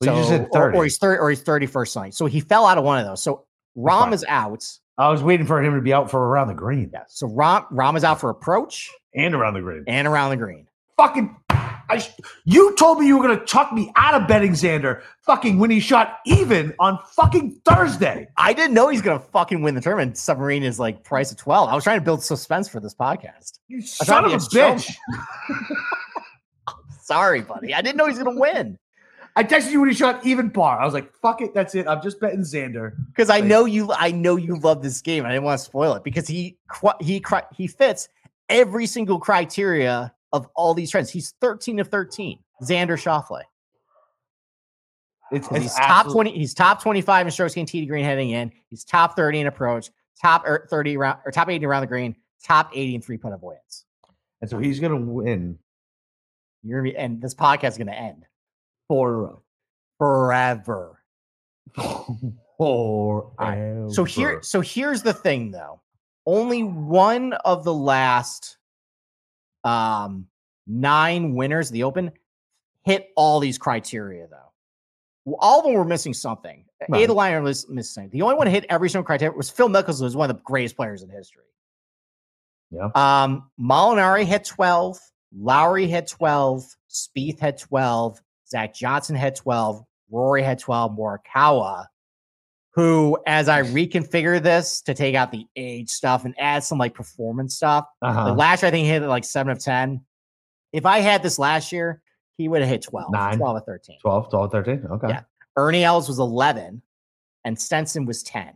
Well, said or, 30. or he's 30 or he's 31st night. So he fell out of one of those. So Rahm is out. I was waiting for him to be out for around the green Yeah. So Rahm Rahm is out for approach and around the green. and around the green. Fucking, I, you told me you were gonna chuck me out of betting Xander. Fucking when he shot even on fucking Thursday. I didn't know he's gonna fucking win the tournament. Submarine is like price of 12. I was trying to build suspense for this podcast. You son of he a bitch. [LAUGHS] Sorry, buddy. I didn't know he's gonna win. I texted you when he shot even par. I was like, fuck it, that's it. I'm just betting Xander. Because I Like- know you I know you love this game. I didn't want to spoil it because he he he fits every single criteria of all these trends. He's 13 of 13. Xander Schauffele. It's, it's he's top 20 he's top 25 in strokes gained tee to green heading in he's top 30 in approach top er, 30 around or top 80 around the green top 80 in three putt avoidance And so he's gonna win you're gonna be and this podcast is gonna end four in a row. forever [LAUGHS] so here so here's the thing though only one of the last um nine winners of the open hit all these criteria though all of them were missing something Right. the line was missing the only one hit every single criteria was phil mickelson who's one of the greatest players in history Yeah. um molinari hit 12 lowry had 12 Spieth had 12 zach johnson had 12 rory had 12 morikawa who, as I reconfigure this to take out the age stuff and add some like performance stuff, Uh-huh. last year I think he hit like seven of 10. If I had this last year, he would have hit 12, Nine. 12 or 13. 12, 12, 13. Okay. Yeah. Ernie Els was 11 and Stenson was 10.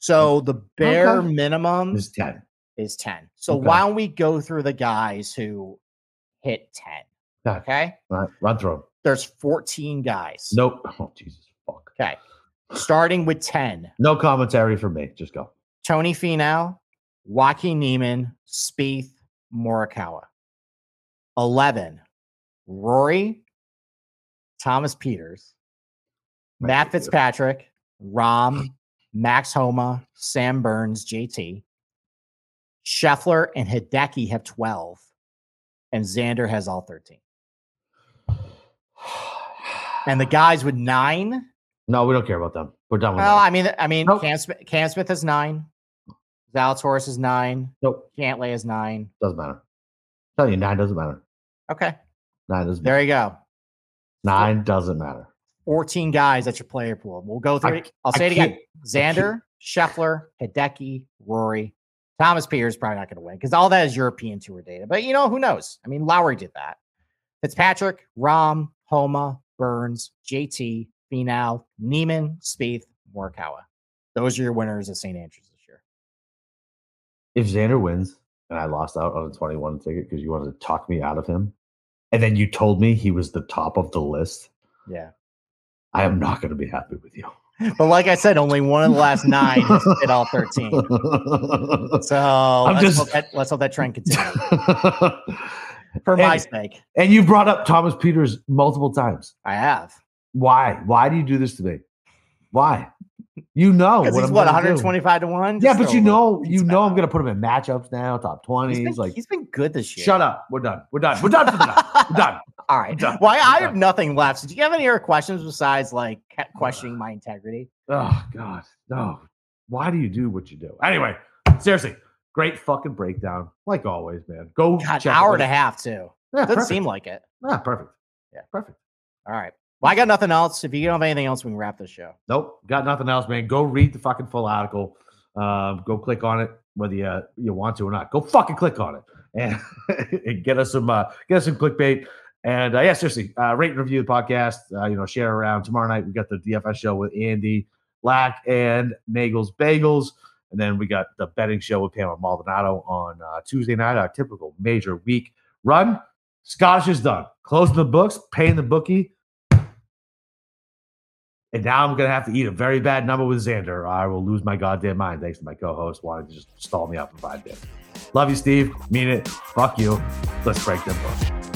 So the bare Okay. minimum is 10. is 10. So Okay. why don't we go through the guys who hit 10? Yeah. Okay. All right. Run through. 'em. There's 14 guys. Nope. [LAUGHS] Oh, Jesus fuck. Okay. Starting with 10, No commentary for me. Just go. Tony Finau, Joaquin Niemann, Spieth, Morikawa. 11, Rory, Thomas Pieters, Matt you. Fitzpatrick, Rahm, Max Homa, Sam Burns, JT. Scheffler and Hideki have 12, and Xander has all 13. And the guys with nine, No, we don't care about them. We're done with well, them. I mean, I mean, Nope. Cam, Smith, Cam Smith has nine, Zalatoris is nine, Nope. Cantlay is nine. Doesn't matter. I'm telling you, nine doesn't matter. Okay, Nine doesn't matter. there you go. Nine doesn't matter. 14 guys at your player pool. We'll go through I- it. I'll I say it again. Xander, Scheffler, Hideki, Rory, Thomas Pieters probably not going to win because all that is European tour data. But you know, who knows? I mean, Lowry did that. Fitzpatrick, Rahm, Homa, Burns, JT, Finau, Niemann, Spieth, Morikawa. Those are your winners of St. Andrews this year. If Xander wins and I lost out on a 21 ticket because you wanted to talk me out of him, and then you told me he was the top of the list, Yeah. I am not going to be happy with you. But like I said, only one of the last nine has hit all 13. [LAUGHS] So let's, just- hope that, let's hope that trend continues [LAUGHS] for my And- sake. and you brought up Thomas Pieters multiple times. I have. Why? Why do you do this to me? Why? You know what he's I'm what gonna do. 125 to 1? Yeah, but you know, you know, I'm gonna put him in matchups now, top He's twenties. been, Like, he's been good this year. shut up. We're done. We're done. We're done for the night. We're done. [LAUGHS] All right. done. Well, I, I have nothing left. So do you have any other questions besides like questioning my integrity? Oh God, no. Why do you do what you do? Anyway, seriously, great fucking breakdown, like always, man. Go God, check hour and a half too. Yeah, Doesn't perfect. seem like it. Yeah, perfect. Yeah. perfect. All right. Well, I got nothing else. If you don't have anything else, we can wrap this show. Nope, got nothing else, man. Go read the fucking full article. Um, go click on it, whether you you want to or not. Go fucking click on it and, [LAUGHS] and get us some uh, get us some clickbait. And uh, yeah, seriously, uh, rate and review the podcast. Uh, you know, share around. Tomorrow night we got the DFS show with Andy Lack and Nagel's Bagels, and then we got the betting show with Pamela Maldonado on uh, Tuesday night. Our typical major week run. Scottish is done. Closing the books, paying the bookie. And now I'm gonna have to eat a very bad number with Xander, I will lose my goddamn mind. Thanks to my co-host wanting to just stall me out for five minutes. Love you, Steve. Mean it. Fuck you. Let's break them books.